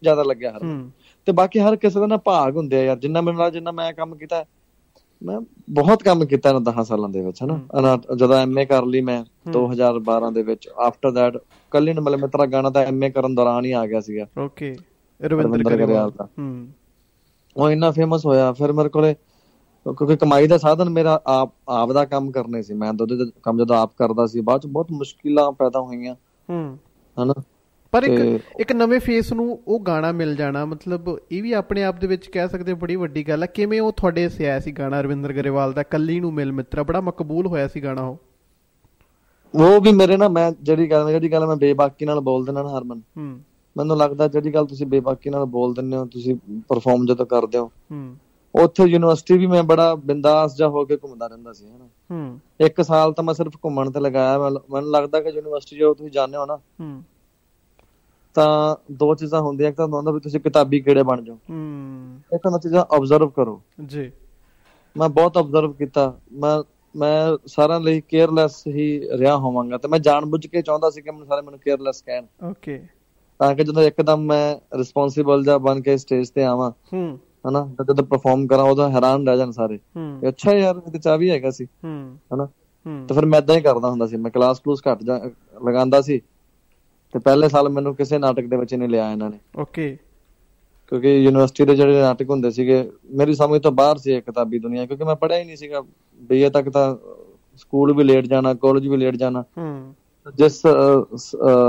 ਜ਼ਿਆਦਾ ਲੱਗਿਆ ਹਰ ਤੇ ਬਾਕੀ ਹਰ ਕਿਸੇ ਦਾ ਨਾ ਭਾਗ ਹੁੰਦੇ ਆ ਯਾਰ ਜਿੰਨਾ ਮੇਰੇ ਨਾਲ ਜਿੰਨਾ ਮੈਂ ਕੰਮ ਕੀਤਾ ਮੈਂ ਬਹੁਤ ਕੰਮ ਕੀਤਾ ਇਹਨਾਂ 10 ਸਾਲਾਂ ਦੇ ਵਿੱਚ ਹਨਾ? ਜਦੋਂ ਐਮਏ ਕਰ ਲਈ ਮੈਂ 2012 ਦੇ ਵਿੱਚ। ਆਫਟਰ ਥੈਟ ਕੱਲੀ ਨਮਲ ਮਿੱਤਰਾ ਗਾਣਾ ਤਾਂ ਐਮਏ ਕਰਨ ਦੌਰਾਨ ਹੀ ਆ ਗਿਆ ਸੀਗਾ। ਓਕੇ ਰਵਿੰਦਰ ਗਰੇਵਾਲ ਦਾ। ਹੂੰ। ਉਹ ਇੰਨਾ ਫੇਮਸ ਹੋਇਆ। ਫਿਰ ਮੇਰੇ ਕੋਲੇ ਕਿਉਂਕਿ ਕਮਾਈ ਦਾ ਸਾਧਨ ਮੇਰਾ ਆਪ ਆਪ ਦਾ ਕੰਮ ਕਰਨੇ ਸੀ। ਮੈਂ ਦੁੱਧ ਦਾ ਕੰਮ ਜਦੋਂ ਆਪ ਕਰਦਾ ਸੀ ਬਾਅਦ ਚ ਬਹੁਤ ਮੁਸ਼ਕਿਲਾਂ ਪੈਦਾ ਹੋਈਆਂ। ਹੂੰ। ਹਨਾ? ਪਰ ਇੱਕ ਇੱਕ ਨਵੇਂ ਫੇਸ ਨੂੰ ਉਹ ਗਾਣਾ ਮਿਲ ਜਾਣਾ ਮਤਲਬ ਇਹ ਵੀ ਆਪਣੇ ਆਪ ਦੇ ਵਿੱਚ ਕਹਿ ਸਕਦੇ ਬੜੀ ਵੱਡੀ ਗੱਲ ਹੈ ਕਿਵੇਂ ਉਹ ਤੁਹਾਡੇ ਸੇ ਆਇਆ ਸੀ ਗਾਣਾ ਰਵਿੰਦਰ ਗਰੇਵਾਲ ਦਾ? ਕੱਲੀ ਨੂੰ ਮਿਲ ਮਿੱਤਰਾ ਬੜਾ ਮਕਬੂਲ ਹੋਇਆ ਸੀ ਗਾਣਾ ਉਹ। ਉਹ ਵੀ ਮੇਰੇ ਨਾ ਮੈਂ ਜਿਹੜੀ ਗੱਲ ਜਿਹੜੀ ਗੱਲ ਮੈਂ ਬੇਬਾਕੀ ਨਾਲ ਬੋਲ ਦਿੰਦਾ ਨਾ ਹਰਮਨ ਹੂੰ। ਮੈਨੂੰ ਲੱਗਦਾ ਜਿਹੜੀ ਗੱਲ ਤੁਸੀਂ ਬੇਬਾਕੀ ਨਾਲ ਬੋਲ ਦਿੰਦੇ ਹੋ ਤੁਸੀਂ ਪਰਫਾਰਮ ਜਦੋਂ ਕਰਦੇ ਹੋ। ਹੂੰ। ਉੱਥੇ ਯੂਨੀਵਰਸਿਟੀ ਵੀ ਮੈਂ ਬੜਾ ਬਿੰਦਾਸ ਜਾ ਹੋ ਕੇ ਘੁੰਮਦਾ ਰਹਿੰਦਾ ਸੀ ਹਨਾ। ਹੂੰ। ਇੱਕ ਸਾਲ ਤਾਂ ਮੈਂ ਸਿਰਫ ਘੁੰਮਣ ਤੇ ਲਗਾਇਆ ਮੈਨੂੰ- ਮੈਨੂੰ ਲੱਗਦਾ ਕਿ ਯੂਨੀਵਰਸਿਟੀ ਜਦੋਂ ਤੁਸੀਂ ਜਾਂਦੇ ਹੋ ਨਾ ਹੂੰ। ਤਾਂ ਦੋ ਚੀਜ਼ਾਂ ਹੁੰਦੀਆਂ ਇੱਕ ਤਾਂ ਹੁੰਦਾ ਵੀ ਤੁਸੀਂ ਕਿਤਾਬੀ ਕੀੜੇ ਬਣ ਜਾਓ। ਹੂੰ। ਇੱਕ ਹੁੰਦਾ ਚੀਜ਼ਾਂ ਆਬਜ਼ਰਵ ਕਰੋ। ਜੀ। ਮੈਂ ਬਹੁਤ ਆਬਜ਼ਰਵ ਕੀਤਾ। ਮੈਂ ਮੈਂ ਸਾਰਿਆਂ ਲਈ ਕੇਅਰਲੈਸ ਹੀ ਰਿਹਾ ਹੋਵਾਂਗਾ ਤੇ ਮੈਂ ਜਾਣਬੁੱਝ ਕੇ ਚਾਹੁੰਦਾ ਸੀ ਕਿ ਮੈਨੂੰ ਸਾਰੇ ਮੈਨੂੰ ਕੇਅਰਲੈਸ ਕਹਿਣ। ਓਕੇ ਤਾਂ ਕਿ ਜਦੋਂ ਇੱਕਦਮ ਮੈਂ ਰਿਸਪੌਂਸਿਬਲ ਜਾ ਬਣ ਕੇ ਸਟੇਜ ਤੇ ਆਵਾਂ ਹੂੰ। ਹਨਾ ਜਦੋਂ ਪਰਫਾਰਮ ਕਰਾਂ ਉਦੋਂ ਹੈਰਾਨ ਰਹਿ ਜਾਣ ਸਾਰੇ। ਅੱਛਾ ਯਾਰ ਇਹ ਤੇ ਵੀ ਹੈਗਾ ਸੀ ਹੂੰ। ਹਨਾ। ਤੇ ਫਿਰ ਮੈਂ ਇਦਾਂ ਹੀ ਕਰਦਾ ਹੁੰਦਾ ਸੀ। ਮੈਂ ਕਲਾਸ ਕਲੂਸ ਘੱਟ ਜਾ ਲਗਾਉਂਦਾ ਸੀ। ਤੇ ਪਹਿਲੇ ਸਾਲ ਮੈਨੂੰ ਕਿਸੇ ਨਾਟਕ ਦੇ ਵਿੱਚ ਨਹੀਂ ਲਿਆ ਇਹਨਾਂ ਨੇ। ਓਕੇ। ਕਿਉਂਕਿ ਯੂਨੀਵਰਸਿਟੀ ਦੇ ਜਿਹੜੇ ਨਾਟਕ ਹੁੰਦੇ ਸੀਗੇ ਮੇਰੀ ਸਮਝ ਤੋਂ ਬਾਹਰ ਸੀ ਇਹ ਕਿਤਾਬੀ ਦੁਨੀਆ ਕਿਉਂਕਿ ਮੈਂ ਪੜ੍ਹਿਆ ਹੀ ਨਹੀਂ ਸੀਗਾ। ਬੀਏ ਤੱਕ ਤਾਂ ਸਕੂਲ ਵੀ ਲੇਟ ਜਾਣਾ ਕਾਲਜ ਵੀ ਲੇਟ ਜਾਣਾ। ਹੂੰ। ਜਿਸ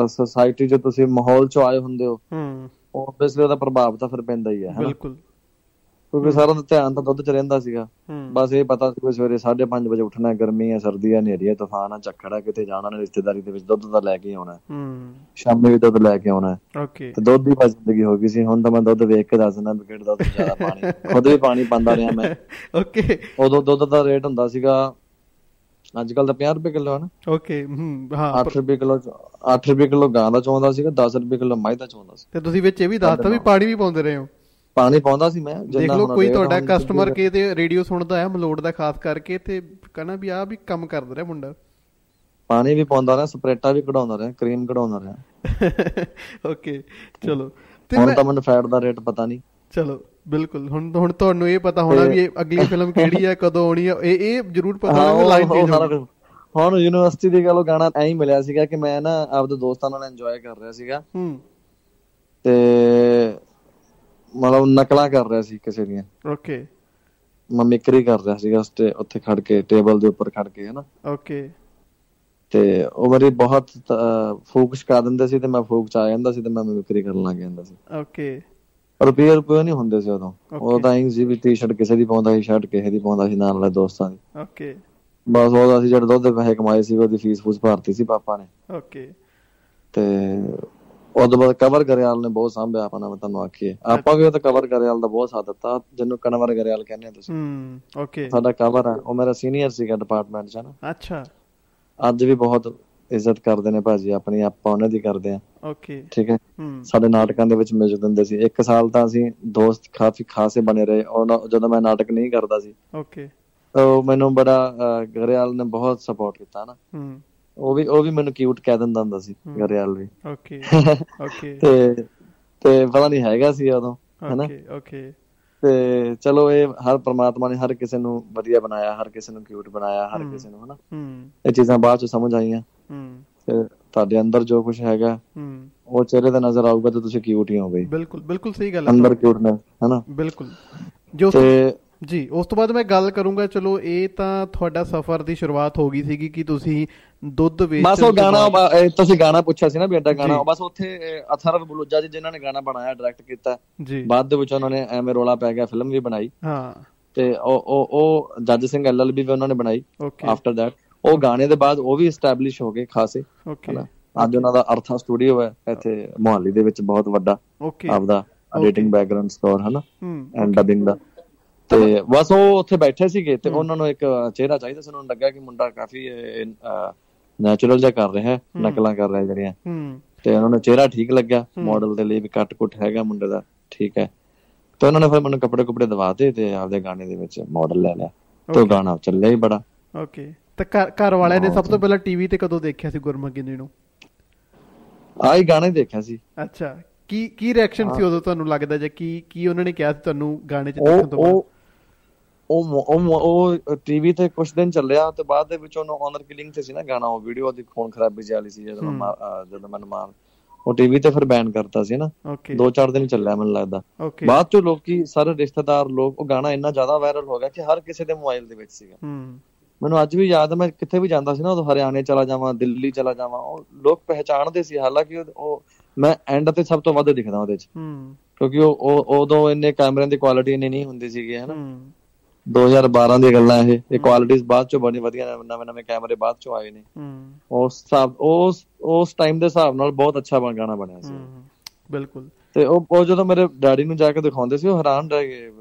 ਸੋਸਾਇਟੀ 'ਚ ਤੁਸੀਂ ਮਾਹੌਲ 'ਚ ਆਏ ਹੁੰਦੇ ਹੋ ਹੂੰ। ਆਬਵੀਅਸਲੀ ਉਹਦਾ ਪ੍ਰਭਾਵ ਤਾਂ ਫਿਰ ਪੈਂਦਾ ਹੀ ਹੈ ਬਿਲਕੁਲ। ਕਿਉਂਕਿ ਸਾਰਾ ਦਾ ਧਿਆਨ ਤਾਂ ਦੁੱਧ 'ਚ ਰਹਿੰਦਾ ਸੀਗਾ। ਬਸ ਇਹ ਪਤਾ ਸੀ ਸਵੇਰੇ 5:30 ਵਜੇ ਉੱਠਣਾ ਗਰਮੀ ਹੈ ਸਰਦੀ ਹੈ ਹਨੇਰੀ ਹੈ ਤੂਫਾਨ ਹੈ ਝੱਖੜ ਹੈ ਕਿਤੇ ਜਾਣਾ ਨੇ ਰਿਸ਼ਤੇਦਾਰੀ ਦੇ ਵਿੱਚ ਦੁੱਧ ਤਾਂ ਲੈ ਕੇ ਆਉਣਾ ਸ਼ਾਮੀ ਵੀ ਦੁੱਧ ਲੈ ਕੇ ਆਉਣਾ। ਓਕੇ। ਤੇ ਦੁੱਧ ਦੀ ਬਸ ਜ਼ਿੰਦਗੀ ਹੋ ਗਈ ਸੀ। ਹੁਣ ਤਾਂ ਮੈਂ ਦੁੱਧ ਵੇਖ ਕੇ ਦੱਸ ਦਿੰਦਾ ਵੀ ਕਿਹੜਾ ਦੁੱਧ ਜ਼ਿਆਦਾ ਪਾਣੀ ਖੁਦ ਵੀ ਪਾਣੀ ਪਾਉਂਦਾ ਰਿਹਾ ਮੈਂ। ਓਕੇ। ਉਦੋਂ ਦੁੱਧ ਦਾ ਰੇਟ ਹੁੰਦਾ ਸੀਗਾ ਅੱਜ ਕੱਲ ਤਾਂ 50 ਰੁਪਏ ਕਿਲੋ ਹੈ ਨਾ। ਓਕੇ ਹੂੰ ਹਾਂ 8 ਰੁਪਏ ਕਿਲੋ 8 ਰੁਪਏ ਕਿਲੋ ਗਾਂ ਦਾ ਚੋਂਦਾ ਸੀਗਾ 10 ਰੁਪਏ ਕਿਲੋ ਮੱਝ ਦਾ ਚੋਂਦਾ ਸੀ। ਤੇ ਤੁਸੀਂ ਵਿੱਚ ਇਹ ਵੀ ਦੱਸਤਾ ਵੀ ਪਾਣੀ ਵੀ ਪਾਉਂਦੇ ਰਹੇ ਹੋ। ਪਾਣੀ ਪਾਉਂਦਾ ਸੀ ਮੈਂ ਦੇਖ ਲਓ ਕੋਈ ਤੁਹਾਡਾ ਕਸਟਮਰ ਕੇ ਤੇ ਰੇਡੀਓ ਸੁਣਦਾ ਹੈ ਮਲੋੜ ਦਾ ਖਾਸ ਕਰਕੇ ਤੇ ਕਹਣਾ ਵੀ ਆ ਵੀ ਕੰਮ ਕਰਦਾ ਰਿਹਾ ਮੁੰਡਾ। ਪਾਣੀ ਵੀ ਪਾਉਂਦਾ ਰਿਹਾ ਸਪਰੇਟਾ ਵੀ ਕਢਾਉਂਦਾ ਰਿਹਾ ਕਰੀਮ ਕਢਾਉਂਦਾ ਰਿਹਾ। ਓਕੇ ਚਲੋ। ਤੇ ਹੁਣ ਮੈਂ ਤਾਂ ਮੈਨੂੰ ਫੈਟ ਦਾ ਰੇਟ ਪਤਾ ਨਹੀਂ। ਚਲੋ ਬਿਲਕੁਲ ਹੁਣ ਹੁਣ ਤੁਹਾਨੂੰ ਇਹ ਪਤਾ ਹੋਣਾ ਵੀ ਇਹ ਅਗਲੀ ਫਿਲਮ ਕਿਹੜੀ ਹੈ ਕਦੋਂ ਆਉਣੀ ਹੈ ਇਹ ਇਹ ਜ਼ਰੂਰ ਪਤਾ ਹੋਣਾ ਲਾਈਨ ਚੇਂਜ ਹੋਣੀ। ਹੁਣ ਯੂਨੀਵਰਸਿਟੀ ਦੀ ਗੱਲ ਗਾਣਾ ਐਂ ਹੀ ਮਿਲਿਆ ਸੀਗਾ ਕਿ ਮੈਂ ਨਾ ਆਪਦੇ ਦੋਸਤਾਂ ਨਾਲ ਇੰਜੋਏ ਕਰ ਰਿਹਾ ਸੀਗਾ। ਹੂੰ। ਤੇ ਮਤਲਬ ਨਕਲਾਂ ਕਰ ਰਿਹਾ ਸੀ ਕਿਸੇ ਦੀਆਂ। ਓਕੇ ਮੈਂ ਮਿਕਰੀ ਕਰ ਰਿਹਾ ਸੀਗਾ ਉੱਥੇ ਖੜ ਕੇ ਟੇਬਲ ਦੇ ਉੱਪਰ ਖੜ ਕੇ ਹਨਾ? ਓਕੇ ਤੇ ਉਹ ਮੇਰੀ ਬਹੁਤ ਅਹ, ਫੂਕ ਛਕਾ ਦਿੰਦੇ ਸੀ ਤੇ ਮੈਂ ਫੂਕ ਚ ਆ ਜਾਂਦਾ ਸੀ ਤੇ ਮੈਂ ਮਿਕਰੀ ਕਰਨ ਲੱਗ ਜਾਂਦਾ ਸੀ। ਓਕੇ ਰੁਪਏ ਰੁਪਏ ਨਹੀਂ ਹੁੰਦੇ ਸੀ ਉਦੋਂ. ਉਹ ਤਾਂ ਇੰਜ ਸੀ ਵੀ ਟੀ-ਸ਼ਰਟ ਕਿਸੇ ਦੀ ਪਾਉਂਦਾ ਸੀ ਸ਼ਰਟ ਕਿਸੇ ਦੀ ਪਾਉਂਦਾ ਸੀ ਨਾਲ ਵਾਲੇ ਦੋਸਤਾਂ ਦੀ। ਓਕੇ ਬਸ ਉਹਦਾ ਅਸੀਂ ਜਿਹੜੇ ਦੁੱਧ ਦੇ ਪੈਸੇ ਕਮਾਏ ਸੀ ਉਹਦੀ ਫੀਸ ਫੂਸ ਭਰਤੀ ਸੀ ਪਾਪਾ ਨੇ। ਓਕੇ ਤੇ ਉਹਦੇ ਬਾਅਦ ਕਵਰ ਗਰੇਵਾਲ ਨੇ ਬਹੁਤ ਸਾਂਭਿਆ ਆਪਣਾ ਮੈਂ ਤੁਹਾਨੂੰ ਆਖੀਏ। ਆਪਾਂ ਵੀ ਉਹ ਤਾਂ ਕਵਰ ਗਰੇਵਾਲ ਦਾ ਬਹੁਤ ਸਾਥ ਦਿੱਤਾ ਜਿਹਨੂੰ ਕਨਵਰ ਗਰੇਵਾਲ ਕਹਿੰਦੇ ਆ ਤੁਸੀਂ। ਹੂੰ ਓਕੇ ਸਾਡਾ ਕਵਰ ਹੈ ਉਹ ਮੇਰਾ ਸੀਨੀਅਰ ਸੀਗਾ ਡਿਪਾਰਟਮੈਂਟ 'ਚ ਨਾ। ਅੱਛਾ। ਅੱਜ ਵੀ ਬਹੁਤ ਇੱਜ਼ਤ ਕਰਦੇ ਨੇ ਭਾਜੀ ਆਪਣੀ ਆਪਾਂ ਉਹਨਾਂ ਦੀ ਕਰਦੇ ਆ। ਓਕੇ ਠੀਕ ਹੈ? ਸਾਡੇ ਨਾਟਕਾਂ ਦੇ ਵਿੱਚ ਮਿਲ ਦਿੰਦੇ ਸੀ। ਇੱਕ ਸਾਲ ਤਾਂ ਅਸੀਂ ਦੋਸਤ ਕਾਫੀ ਖਾਸੇ ਬਣੇ ਰਹੇ। ਔਰ ਜਦੋਂ ਮੈਂ ਨਾਟਕ ਨਹੀਂ ਕਰਦਾ ਸੀ। ਓਕੇ ਉਹ ਮੈਨੂੰ ਬੜਾ ਗਰੇਵਾਲ ਨੇ ਬਹੁਤ ਸਪੋਰਟ ਕੀਤਾ ਨਾ। ਹੂੰ। ਉਹ ਵੀ ਉਹ ਵੀ ਮੈਨੂੰ ਕਿਊਟ ਕਹਿ ਦਿੰਦਾ ਹੁੰਦਾ ਸੀ ਗਰੇਵਾਲ ਵੀ। ਓਕੇ ਓਕੇ ਤੇ ਤੇ ਪਤਾ ਨਹੀਂ ਹੈਗਾ ਸੀ ਉਦੋਂ ਹਨਾ? ਓਕੇ ਓਕੇ ਤੇ ਚਲੋ ਇਹ ਹਰ ਪ੍ਰਮਾਤਮਾ ਨੇ ਹਰ ਕਿਸੇ ਨੂੰ ਵਧੀਆ ਬਣਾਇਆ ਹਰ ਕਿਸੇ ਨੂੰ ਕਿਊਟ ਬਣਾਇਆ ਹਰ ਕਿਸੇ ਨੂੰ ਹਨਾ? ਹੂੰ। ਇਹ ਚੀਜ਼ਾਂ ਬਾਅਦ ਚ ਸਮਝ ਆਈਆਂ। ਹੂੰ। ਤੇ ਤੁਹਾਡੇ ਅੰਦਰ ਜੋ ਕੁਝ ਹੈਗਾ ਹੂੰ। ਉਹ ਚਿਹਰੇ ਤੇ ਨਜ਼ਰ ਆਊਗਾ ਤੇ ਤੁਸੀਂ ਕਿਊਟ ਹੀ ਹੋ ਬਈ ਬਿਲਕੁਲ ਬਿਲਕੁਲ ਸਹੀ ਗੱਲ ਹੈ ਅੰਦਰ ਕਿਊਟਨੈਸ ਹਨਾ? ਬਿਲਕੁਲ। ਜੋ ਤੇ ਜੀ ਉਸ ਤੋਂ ਬਾਅਦ ਮੈਂ ਗੱਲ ਕਰੂੰਗਾ ਚਲੋ ਇਹ ਤਾਂ ਤੁਹਾਡਾ ਸਫ਼ਰ ਦੀ ਸ਼ੁਰੂਆਤ ਹੋ ਗਈ ਸੀਗੀ ਕਿ ਤੁਸੀਂ ਦੁੱਧ ਵੇਚ ਬਸ ਉਹ ਗਾਣਾ ਤੁਸੀਂ ਗਾਣਾ ਪੁੱਛਿਆ ਸੀ ਨਾ ਵੀ ਐਡਾ ਗਾਣਾ ਬਸ ਉੱਥੇ ਅਥਰਵ ਬਲੂਜਾ ਜੀ ਜਿਨ੍ਹਾਂ ਨੇ ਗਾਣਾ ਬਣਾਇਆ ਡਾਇਰੈਕਟ ਕੀਤਾ। ਜੀ। ਬਾਅਦ ਦੇ ਵਿੱਚ ਉਹਨਾਂ ਨੇ ਐਵੇਂ ਰੋਲਾ ਪੈ ਗਿਆ ਫਿਲਮ ਵੀ ਬਣਾਈ। ਹਾਂ। ਤੇ ਉਹ ਉਹ ਉਹ ਜੱਜ ਸਿੰਘ ਐਲਐਲਬੀ ਵੀ ਉਹਨਾਂ ਨੇ ਬਣਾਈ ਆਫਟਰ ਦੈਟ ਉਹ ਗਾਣੇ ਦੇ ਬਾਅਦ ਉਹ ਵੀ ਐਸਟੈਬਲਿਸ਼ ਹੋ ਗਏ ਖਾਸੇ। ਓਕੇ ਅੱਜ ਉਹਨਾਂ ਦਾ ਅਰਥਾ ਸਟੂਡੀਓ ਹੈ ਇੱਥੇ ਮੁਹਾਲੀ ਦੇ ਵਿੱਚ ਬਹੁਤ ਵੱਡਾ ਆਪਦਾ ਐਡੀਟਿੰਗ ਬੈਕਗ੍ਰਾਉਂਡ ਸਕੋਰ ਹਨਾ? ਐਂਡ ਡਬਿੰਗ ਦਾ। ਤੇ ਬਸ ਉਹ ਉੱਥੇ ਬੈਠੇ ਸੀਗੇ ਤੇ ਉਹਨਾਂ ਨੂੰ ਇੱਕ ਚਿਹਰਾ ਚਾਹੀਦਾ ਸੀ ਉਹਨਾਂ ਨੂੰ ਲੱਗਾ ਕਿ ਮੁੰਡਾ ਕਾਫੀ ਨੈਚੁਰਲ ਜਿਹਾ ਕਰ ਰਿਹਾ ਹੈ। ਨਕਲਾਂ ਕਰ ਰਿਹਾ ਜਿਹੜੀਆਂ। ਤੇ ਉਹਨਾਂ ਨੂੰ ਚਿਹਰਾ ਠੀਕ ਲੱਗਿਆ ਮਾਡਲ ਦੇ ਲਈ ਵੀ ਕੱਟ ਕੁੱਟ ਹੈਗਾ ਮੁੰਡੇ ਦਾ ਠੀਕ ਹੈ। ਤੇ ਉਹਨਾਂ ਨੇ ਫਿਰ ਮੈਨੂੰ ਕੱਪੜੇ ਕੁਪੜੇ ਦਵਾਤੇ ਤੇ ਆਪਦੇ ਗਾਣੇ ਦੇ ਵਿੱਚ ਮਾਡਲ ਲੈ ਲਿਆ। ਤੇ ਗਾਣਾ ਚੱਲਿਆ ਹੀ ਬੜਾ। ਓਕੇ ਤੇ ਘਰ ਵਾਲਿਆਂ ਨੇ ਸਭ ਤੋਂ ਪਹਿਲਾਂ ਟੀਵੀ ਤੇ ਕਦੋਂ ਦੇਖਿਆ ਸੀ ਗੁਰਮੁਖ ਗਿੰਦੀ ਨੂੰ? ਆਈ ਗਾਣੇ ਦੇਖਿਆ ਸੀ। ਅੱਛਾ। ਕੀ ਕੀ ਰਿਐਕਸ਼ਨ ਸੀ ਉਦੋਂ ਤੁਹਾਨੂੰ ਲੱਗਦਾ ਜੇ ਕੀ ਕੀ ਉਹਨਾਂ ਨੇ ਕਿਹਾ ਸੀ ਤੁਹਾਨੂੰ ਗਾਣੇ 'ਚ ਦੇਖਣ ਤੋਂ ਬਾਅਦ? ਉਹ ਉਹ ਉਹ ਟੀਵੀ ਤੇ ਕੁਝ ਦਿਨ ਚੱਲਿਆ ਤੇ ਬਾਅਦ ਦੇ ਵਿੱਚ ਉਹਨੂੰ ਆਨਰ ਕਿਲਿੰਗ ਤੇ ਸੀ ਨਾ ਗਾਣਾ ਉਹ ਵੀਡੀਓ ਦੀ ਖੂਨ ਖਰਾਬੀ ਵਾਲੀ ਸੀ ਜਦੋਂ ਜਦੋਂ ਮੈਨੂੰ ਮਾਰ ਉਹ ਟੀਵੀ ਤੇ ਫਿਰ ਬੈਨ ਕਰਤਾ ਸੀ ਨਾ। ਦੋ ਚਾਰ ਦਿਨ ਚੱਲਿਆ ਮੈਨੂੰ ਲੱਗਦਾ। ਬਾਅਦ ਚ ਲੋਕੀ ਸਾਰੇ ਰਿਸ਼ਤੇਦਾਰ ਲੋਕ ਉਹ ਗਾਣਾ ਇੰਨਾ ਜ਼ਿਆਦਾ ਵਾਇਰਲ ਹੋ ਗਿਆ ਕਿ ਹਰ ਕਿਸੇ ਦੇ ਮੋਬਾਈਲ ਦੇ ਵਿੱਚ ਸੀਗਾ। ਮੈਨੂੰ ਅੱਜ ਵੀ ਯਾਦ ਹੈ ਮੈਂ ਕਿੱਥੇ ਵੀ ਜਾਂਦਾ ਸੀ ਨਾ ਉਹ ਹਰਿਆਣੇ ਚਲਾ ਜਾਵਾਂ ਦਿੱਲੀ ਚਲਾ ਜਾਵਾਂ ਉਹ ਲੋਕ ਪਹਿਚਾਣਦੇ ਸੀ ਹਾਲਾਂਕਿ ਉਹ ਮੈਂ ਐਂਡ ਤੇ ਸਭ ਤੋਂ ਵੱਧ ਦਿਖਦਾ ਉਹਦੇ ਚ। ਕਿਉਂਕਿ ਉਹ ਉਦੋਂ ਇੰਨੇ ਕੈਮਰਿਆਂ ਦੀ ਕੁਆਲਿਟੀ ਇੰਨੀ ਨਹੀਂ ਹੁੰਦੀ ਸੀਗੀ ਹਨਾ 2012 ਦੀਆਂ ਗੱਲਾਂ ਇਹ। ਇਹ ਕੁਆਲਿਟੀਆਂ ਬਾਅਦ ਚੋਂ ਬੜੀ ਵਧੀਆ ਨਵੇਂ ਨਵੇਂ ਕੈਮਰੇ ਬਾਅਦ ਚੋਂ ਆਏ ਨੇ। ਉਸ ਹਿਸਾਬ ਉਸ ਉਸ ਟਾਈਮ ਦੇ ਹਿਸਾਬ ਨਾਲ ਬਹੁਤ ਅੱਛਾ ਬਣ ਗਾਣਾ ਬਣਿਆ ਸੀ। ਬਿਲਕੁਲ। ਤੇ ਉਹ ਉਹ ਜਦੋਂ ਮੇਰੇ ਡੈਡੀ ਨੂੰ ਜਾ ਕੇ ਦਿਖਾਉਂਦੇ ਸੀ ਉਹ ਹੈਰਾਨ ਰਹਿ ਗਏ।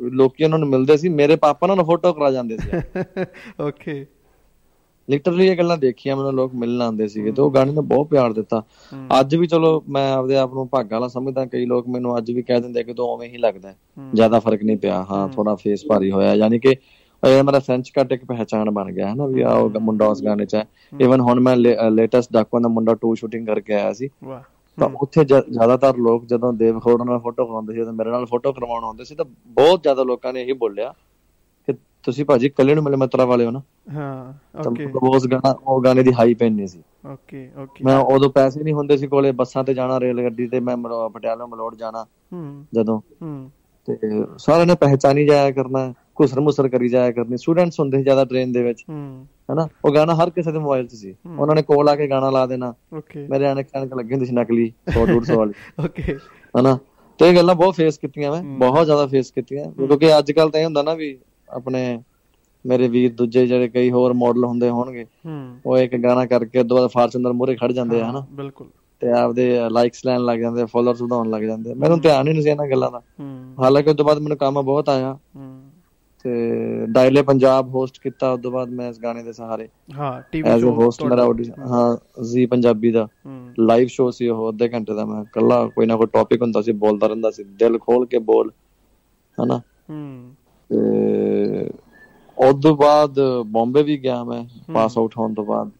ਲੋਕੀ ਉਹਨਾਂ ਨੂੰ ਮਿਲਦੇ ਸੀ। ਮੇਰੇ ਪਾਪਾ ਨਾਲ ਫੋਟੋ ਕਰਾ ਜਾਂਦੇ ਸੀ। ਓਕੇ ਲਿਟਰਲੀ ਇਹ ਗੱਲਾਂ ਦੇਖੀਆਂ ਮੈਨੂੰ ਲੋਕ ਮਿਲਣ ਆਉਂਦੇ ਸੀਗੇ ਤੇ ਉਹ ਗਾਣੇ ਨੇ ਬਹੁਤ ਪਿਆਰ ਦਿੱਤਾ। ਅੱਜ ਵੀ ਚਲੋ ਮੈਂ ਆਪਦੇ ਆਪ ਨੂੰ ਭਾਗਾ ਵਾਲਾ ਸਮਝਦਾ ਕਈ ਲੋਕ ਮੈਨੂੰ ਅੱਜ ਵੀ ਕਹਿ ਦਿੰਦੇ ਕਿ ਤੂੰ ਉਵੇਂ ਹੀ ਲੱਗਦਾ ਜ਼ਿਆਦਾ ਫ਼ਰਕ ਨਹੀਂ ਪਿਆ। ਹਾਂ ਥੋੜਾ ਫੇਸ ਭਾਰੀ ਹੋਇਆ ਯਾਨੀ ਕਿ ਇਹ ਮੇਰਾ ਸੈਂਚ ਕੱਟ ਇੱਕ ਪਹਿਚਾਨ ਬਣ ਗਿਆ ਹੈ ਨਾ ਵੀ ਆਹ ਮੁੰਡਾ ਉਸ ਗਾਣੇ 'ਚ ਹੈ। ਇਵਨ ਹੁਣ ਮੈਂ ਲੇਟੈਸਟ ਡਾਕੂਆਂ ਦਾ ਮੁੰਡਾ 2 ਸ਼ੂਟਿੰਗ ਕਰਕੇ ਆਇਆ ਸੀ। ਵਾਹ। ਤਾਂ ਉੱਥੇ ਜ਼ਿਆਦਾਤਰ ਲੋਕ ਜਦੋਂ ਦੇਵ ਖੋਰ ਨਾਲ ਫੋਟੋ ਕਰਾਉਂਦੇ ਸੀ ਤਾਂ ਮੇਰੇ ਨਾਲ ਫੋਟੋ ਕਰਵਾਉਣ ਆਉਂਦੇ ਸੀ ਤਾਂ ਬਹੁਤ ਜ਼ਿਆਦਾ ਲੋਕਾਂ ਨੇ ਇਹੀ ਬੋਲਿਆ ਤੁਸੀਂ ਭਾਜੀ ਕੱਲੇ ਨੂੰ ਮਿਲੇ ਮਤਰਾ ਵਾਲੇ ਹੋ ਨਾ। ਹਾਂ ਓਕੇ ਉਸ ਗਾਣਾ ਉਹ ਗਾਣੇ ਦੀ ਹਾਈ ਪੈਨ ਨਹੀਂ ਸੀ। ਓਕੇ ਓਕੇ ਮੈਂ ਉਦੋਂ ਪੈਸੇ ਨਹੀਂ ਹੁੰਦੇ ਸੀ ਕੋਲੇ ਬੱਸਾਂ ਤੇ ਜਾਣਾ ਰੇਲ ਗੱਡੀ ਤੇ ਮੈਂ ਪਟਿਆਲਾ ਮਲੋੜ ਜਾਣਾ। ਹੂੰ ਜਦੋਂ। ਹੂੰ। ਤੇ ਸਾਰਿਆਂ ਨੇ ਪਹਿਚਾਨੀ ਜਾਇਆ ਕਰਨਾ ਘੁਸਰ ਮੁਸਰ ਕਰੀ ਜਾਇਆ ਕਰਨੀ। ਸਟੂਡੈਂਟਸ ਹੁੰਦੇ ਜ਼ਿਆਦਾ ਟ੍ਰੇਨ ਦੇ ਵਿੱਚ। ਹੂੰ। ਹਨਾ? ਉਹ ਗਾਣਾ ਹਰ ਕਿਸੇ ਦੇ ਮੋਬਾਈਲ 'ਚ ਸੀ। ਉਹਨਾਂ ਨੇ ਕੋਲ ਆ ਕੇ ਗਾਣਾ ਲਾ ਦੇਣਾ। ਓਕੇ ਮੇਰੇ ਆਣੇ ਕਣਕ ਲੱਗੇ ਹੁੰਦੀ ਸੀ ਨਕਲੀ 100 150 ਵਾਲੀ। ਓਕੇ ਹਨਾ? ਤੇ ਗੱਲਾਂ ਬਹੁਤ ਫੇਸ ਕੀਤੀਆਂ ਮੈਂ। ਬਹੁਤ ਜ਼ਿਆਦਾ ਫੇਸ ਕੀਤੀਆਂ। ਕਿਉਂਕਿ ਅੱਜ ਕੱਲ ਤਾਂ ਇਹ ਹੁੰਦਾ ਨਾ ਵੀ ਆਪਣੇ ਮੇਰੇ ਵੀਰ ਦੂਜੇ ਜਿਹੜੇ ਕਈ ਹੋਰ ਮਾਡਲ ਹੁੰਦੇ ਹੋਣਗੇ ਉਹ ਇੱਕ ਗਾਣਾ ਕਰਕੇ ਦੋ ਬਾਅਦ ਫਾਰਚੂਨਰ ਮੂਰੇ ਖੜ ਜਾਂਦੇ ਆ ਹਨਾ? ਬਿਲਕੁਲ। ਤੇ ਆਪਦੇ ਲਾਈਕਸ ਲੈਣ ਲੱਗ ਜਾਂਦੇ ਫਾਲੋਅਰਸ ਵਧਾਉਣ ਲੱਗ ਜਾਂਦੇ। ਮੈਨੂੰ ਧਿਆਨ ਹੀ ਨਹੀਂ ਸੀ ਇਹਨਾਂ ਗੱਲਾਂ ਦਾ। ਹਾਲਾਂਕਿ ਉਸ ਤੋਂ ਬਾਅਦ ਮੈਨੂੰ ਕੰਮ ਬਹੁਤ ਆਇਆ। ਤੇ ਡਾਇਲੇ ਪੰਜਾਬ ਹੋਸਟ ਕੀਤਾ ਉਸ ਤੋਂ ਬਾਅਦ ਮੈਂ ਇਸ ਗਾਣੇ ਦੇ ਸਹਾਰੇ। ਹਾਂ ਟੀਵੀ ਐਜ਼ ਅ ਹੋਸਟ ਮੇਰਾ ਹਾਂ ਜ਼ੀ ਪੰਜਾਬੀ ਦਾ। ਲਾਈਵ ਸ਼ੋਅ ਸੀ ਉਹ ਅੱਧੇ ਘੰਟੇ ਦਾ ਮੈਂ ਕੱਲਾ ਕੋਈ ਨਾ ਕੋਈ ਟੌਪਿਕ ਹੁੰਦਾ ਸੀ ਬੋਲਦਾ ਰਹਿੰਦਾ ਸੀ। ਦਿਲ ਖੋਲ ਕੇ ਬੋਲ ਹਨਾ? ਹੂੰ। ਤੇ ਉਸ ਤੋਂ ਬਾਅਦ ਬੰਬੇ भी गया मैं पास आउट होने तो बाद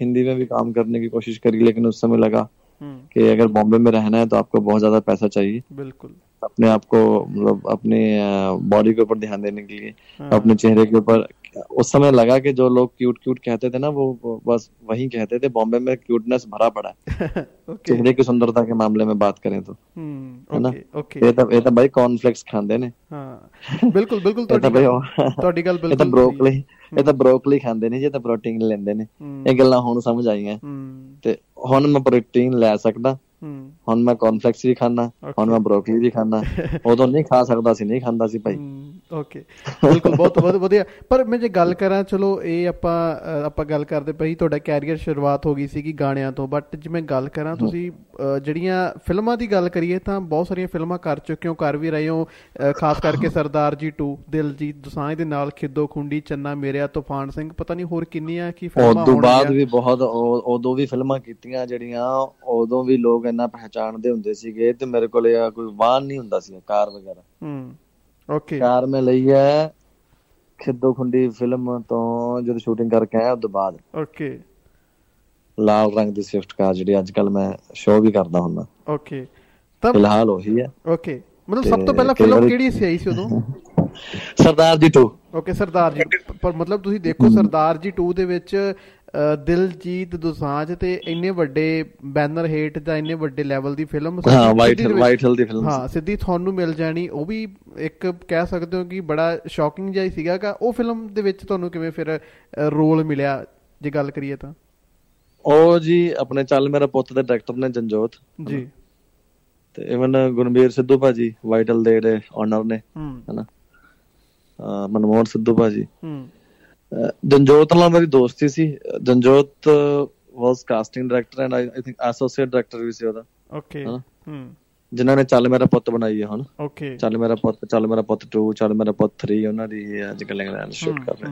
हिंदी में भी काम करने की कोशिश करी लेकिन उस समय लगा कि अगर बॉम्बे में रहना है तो आपको बहुत ज्यादा पैसा चाहिए बिल्कुल अपने आप को मतलब अपने बॉडी के ऊपर ध्यान देने के लिए अपने चेहरे के ऊपर उस समय लगा कि जो लोग क्यूट क्यूट कहते थे ना वो बस वही कहते थे बॉम्बे में क्यूटनेस भरा पड़ा है चेहरे की सुंदरता के मामले में बात करें तो है ना ਇਹ ਤਾਂ ਇਹ ਤਾਂ ਬਾਈ ਕੌਰਨਫਲੈਕਸ ਖਾਂਦੇ ਨੇ ਹਾਂ ਬਿਲਕੁਲ ਬਿਲਕੁਲ ਤੁਹਾਡੀ ਤੁਹਾਡੀ ਗੱਲ ਬਿਲਕੁਲ ਇਹ ਤਾਂ ਬ੍ਰੋਕਲੀ ਇਹ ਤਾਂ ਬ੍ਰੋਕਲੀ ਖਾਂਦੇ ਨੇ ਜੇ ਤਾਂ ਪ੍ਰੋਟੀਨ ਲੈਂਦੇ ਨੇ ਇਹ ਗੱਲਾਂ ਹੁਣ ਸਮਝ ਆਈਆਂ ਤੇ ਹੁਣ ਮੈਂ ਪ੍ਰੋਟੀਨ ਲੈ ਸਕਦਾ ਹੁਣ ਮੈਂ ਕੌਰਨਫਲੈਕਸ ਵੀ ਖਾਣਾ ਹੁਣ ਮੈਂ ਬ੍ਰੋਕਲੀ ਵੀ ਖਾਣਾ ਉਦੋਂ ਨਹੀਂ ਖਾ ਸਕਦਾ ਸੀ ਨਹੀਂ ਖਾਂਦਾ ਸੀ ਭਾਈ ਓਕੇ ਬਿਲਕੁਲ ਬਹੁਤ ਬਹੁਤ ਵਧੀਆ। ਪਰ ਮੈਂ ਜੇ ਗੱਲ ਕਰਾਂ ਚਲੋ ਇਹ ਆਪਾਂ ਆਪਾਂ ਗੱਲ ਕਰਦੇ ਪਈ ਤੁਹਾਡਾ ਕੈਰੀਅਰ ਸ਼ੁਰੂਆਤ ਹੋ ਗਈ ਸੀਗੀ ਗਾਣਿਆਂ ਤੋਂ ਬਟ ਜੇ ਮੈਂ ਗੱਲ ਕਰਾਂ ਤੁਸੀਂ ਜਿਹੜੀਆਂ ਫਿਲਮਾਂ ਦੀ ਗੱਲ ਕਰੀਏ ਤਾਂ ਬਹੁਤ ਸਾਰੀਆਂ ਫਿਲਮਾਂ ਕਰ ਚੁੱਕੇ ਹੋ ਕਰ ਵੀ ਰਹੇ ਹੋ ਖਾਸ ਕਰਕੇ ਸਰਦਾਰ ਜੀ 2 ਦਿਲਜੀਤ ਦੋਸਾਂਝ ਦੇ ਨਾਲ ਖਿੱਦੋ ਖੁੰਡੀ ਚੰਨਾ ਮੇਰਿਆ ਤੂਫਾਨ ਸਿੰਘ ਪਤਾ ਨਹੀਂ ਹੋਰ ਕਿੰਨੀਆਂ ਕੀ ਫਿਲਮਾਂ ਹੋਣਗੀਆਂ। ਉਦੋਂ ਬਾਅਦ ਵੀ ਬਹੁਤ ਉਦੋਂ ਵੀ ਫਿਲਮਾਂ ਕੀਤੀਆਂ ਜਿਹੜੀਆਂ ਉਦੋਂ ਵੀ ਲੋਕ ਇੰਨਾ ਪਹਿਚਾਣਦੇ ਹੁੰਦੇ ਸੀਗੇ ਤੇ ਮੇਰੇ ਕੋਲੇ ਕੋਈ ਵਾਹਨ ਨਹੀਂ ਹੁੰਦਾ ਸੀ ਕਾਰ ਵਗੈਰਾ। ਹੂੰ। ਓਕੇ ਕਾਰ ਮੈਂ ਲਈ ਹੈ ਖਿੱਦੋ ਖੁੰਡੀ ਫਿਲਮ ਤੋਂ ਜਦੋਂ ਸ਼ੂਟਿੰਗ ਕਰਕੇ ਆਇਆ ਉਸ ਤੋਂ ਬਾਅਦ। ਓਕੇ ਲਾਲ ਰੰਗ ਦੀ ਸਵਿਫਟ ਕਾਰ ਜਿਹੜੀ ਅੱਜ ਕੱਲ ਮੈਂ ਸ਼ੋਅ ਵੀ ਕਰਦਾ ਹੁੰਦਾ। ਓਕੇ ਤਾਂ ਫਿਲਹਾਲ ਉਹੀ ਹੈ। ਓਕੇ ਮਤਲਬ ਸਭ ਤੋਂ ਪਹਿਲਾਂ ਫਿਲਮ ਕਿਹੜੀ ਸੀ ਆਈ ਸੀ ਉਦੋਂ? ਸਰਦਾਰ ਜੀ 2 ਓਕੇ ਸਰਦਾਰ ਜੀ ਪਰ ਮਤਲਬ ਤੁਸੀਂ ਦੇਖੋ ਸਰਦਾਰ ਜੀ 2 ਦੇ ਵਿੱਚ ਦਿਲਜੀਤ ਦੋਸਾਂਝ ਤੇ ਇੰਨੇ ਵੱਡੇ ਬੈਨਰ ਹੇਟ ਦਾ ਇੰਨੇ ਵੱਡੇ ਲੈਵਲ ਦੀ ਫਿਲਮ ਹਾਂ ਵਾਈਟ ਵਾਈਟ ਹਿਲ ਦੀ ਫਿਲਮ ਹਾਂ ਸਿੱਧੀ ਤੁਹਾਨੂੰ ਮਿਲ ਜਾਣੀ। ਉਹ ਵੀ ਇੱਕ ਕਹਿ ਸਕਦੇ ਹੋ ਕਿ ਬੜਾ ਸ਼ੌਕਿੰਗ ਜਿਹਾ ਸੀਗਾਗਾ ਉਹ ਫਿਲਮ ਦੇ ਵਿੱਚ ਤੁਹਾਨੂੰ ਕਿਵੇਂ ਫਿਰ ਰੋਲ ਮਿਲਿਆ ਜੇ ਗੱਲ ਕਰੀਏ ਤਾਂ? ਉਹ ਜੀ ਆਪਣੇ ਚੱਲ ਮੇਰਾ ਪੁੱਤ ਦੇ ਡਾਇਰੈਕਟਰ ਨੇ ਜੰਜੋਤ। ਜੀ। ਤੇ ਇਵਨ ਗੁਰਮੀਰ ਸਿੱਧੂ ਭਾਜੀ ਵਾਈਟਲ ਦੇ ਜਿਹੜੇ ਓਨਰ ਨੇ ਹਨਾ। ਮਨਮੋਹਨ ਸਿੱਧੂ ਭਾਜੀ। ਹੂੰ। ਜੰਜੋਤ ਨਾਲ ਮੇਰੀ ਦੋਸਤੀ ਸੀ। Janjot was casting director and I think associate director ਵੀ ਸੀ ਉਹਦਾ। ਓਕੇ ਹੂੰ। ਜਿਨ੍ਹਾਂ ਨੇ ਚੱਲ ਮੇਰਾ ਪੁੱਤ ਬਣਾਈ ਹੈ ਹੁਣ। ਓਕੇ ਚੱਲ ਮੇਰਾ ਪੁੱਤ ਚੱਲ ਮੇਰਾ ਪੁੱਤ 2 ਚੱਲ ਮੇਰਾ ਪੁੱਤ 3 ਉਹਨਾਂ ਦੀ ਅੱਜ ਕੱਲ੍ਹ ਇੰਗਲੈਂਡ ਸ਼ੂਟ ਕਰ ਰਹੇ।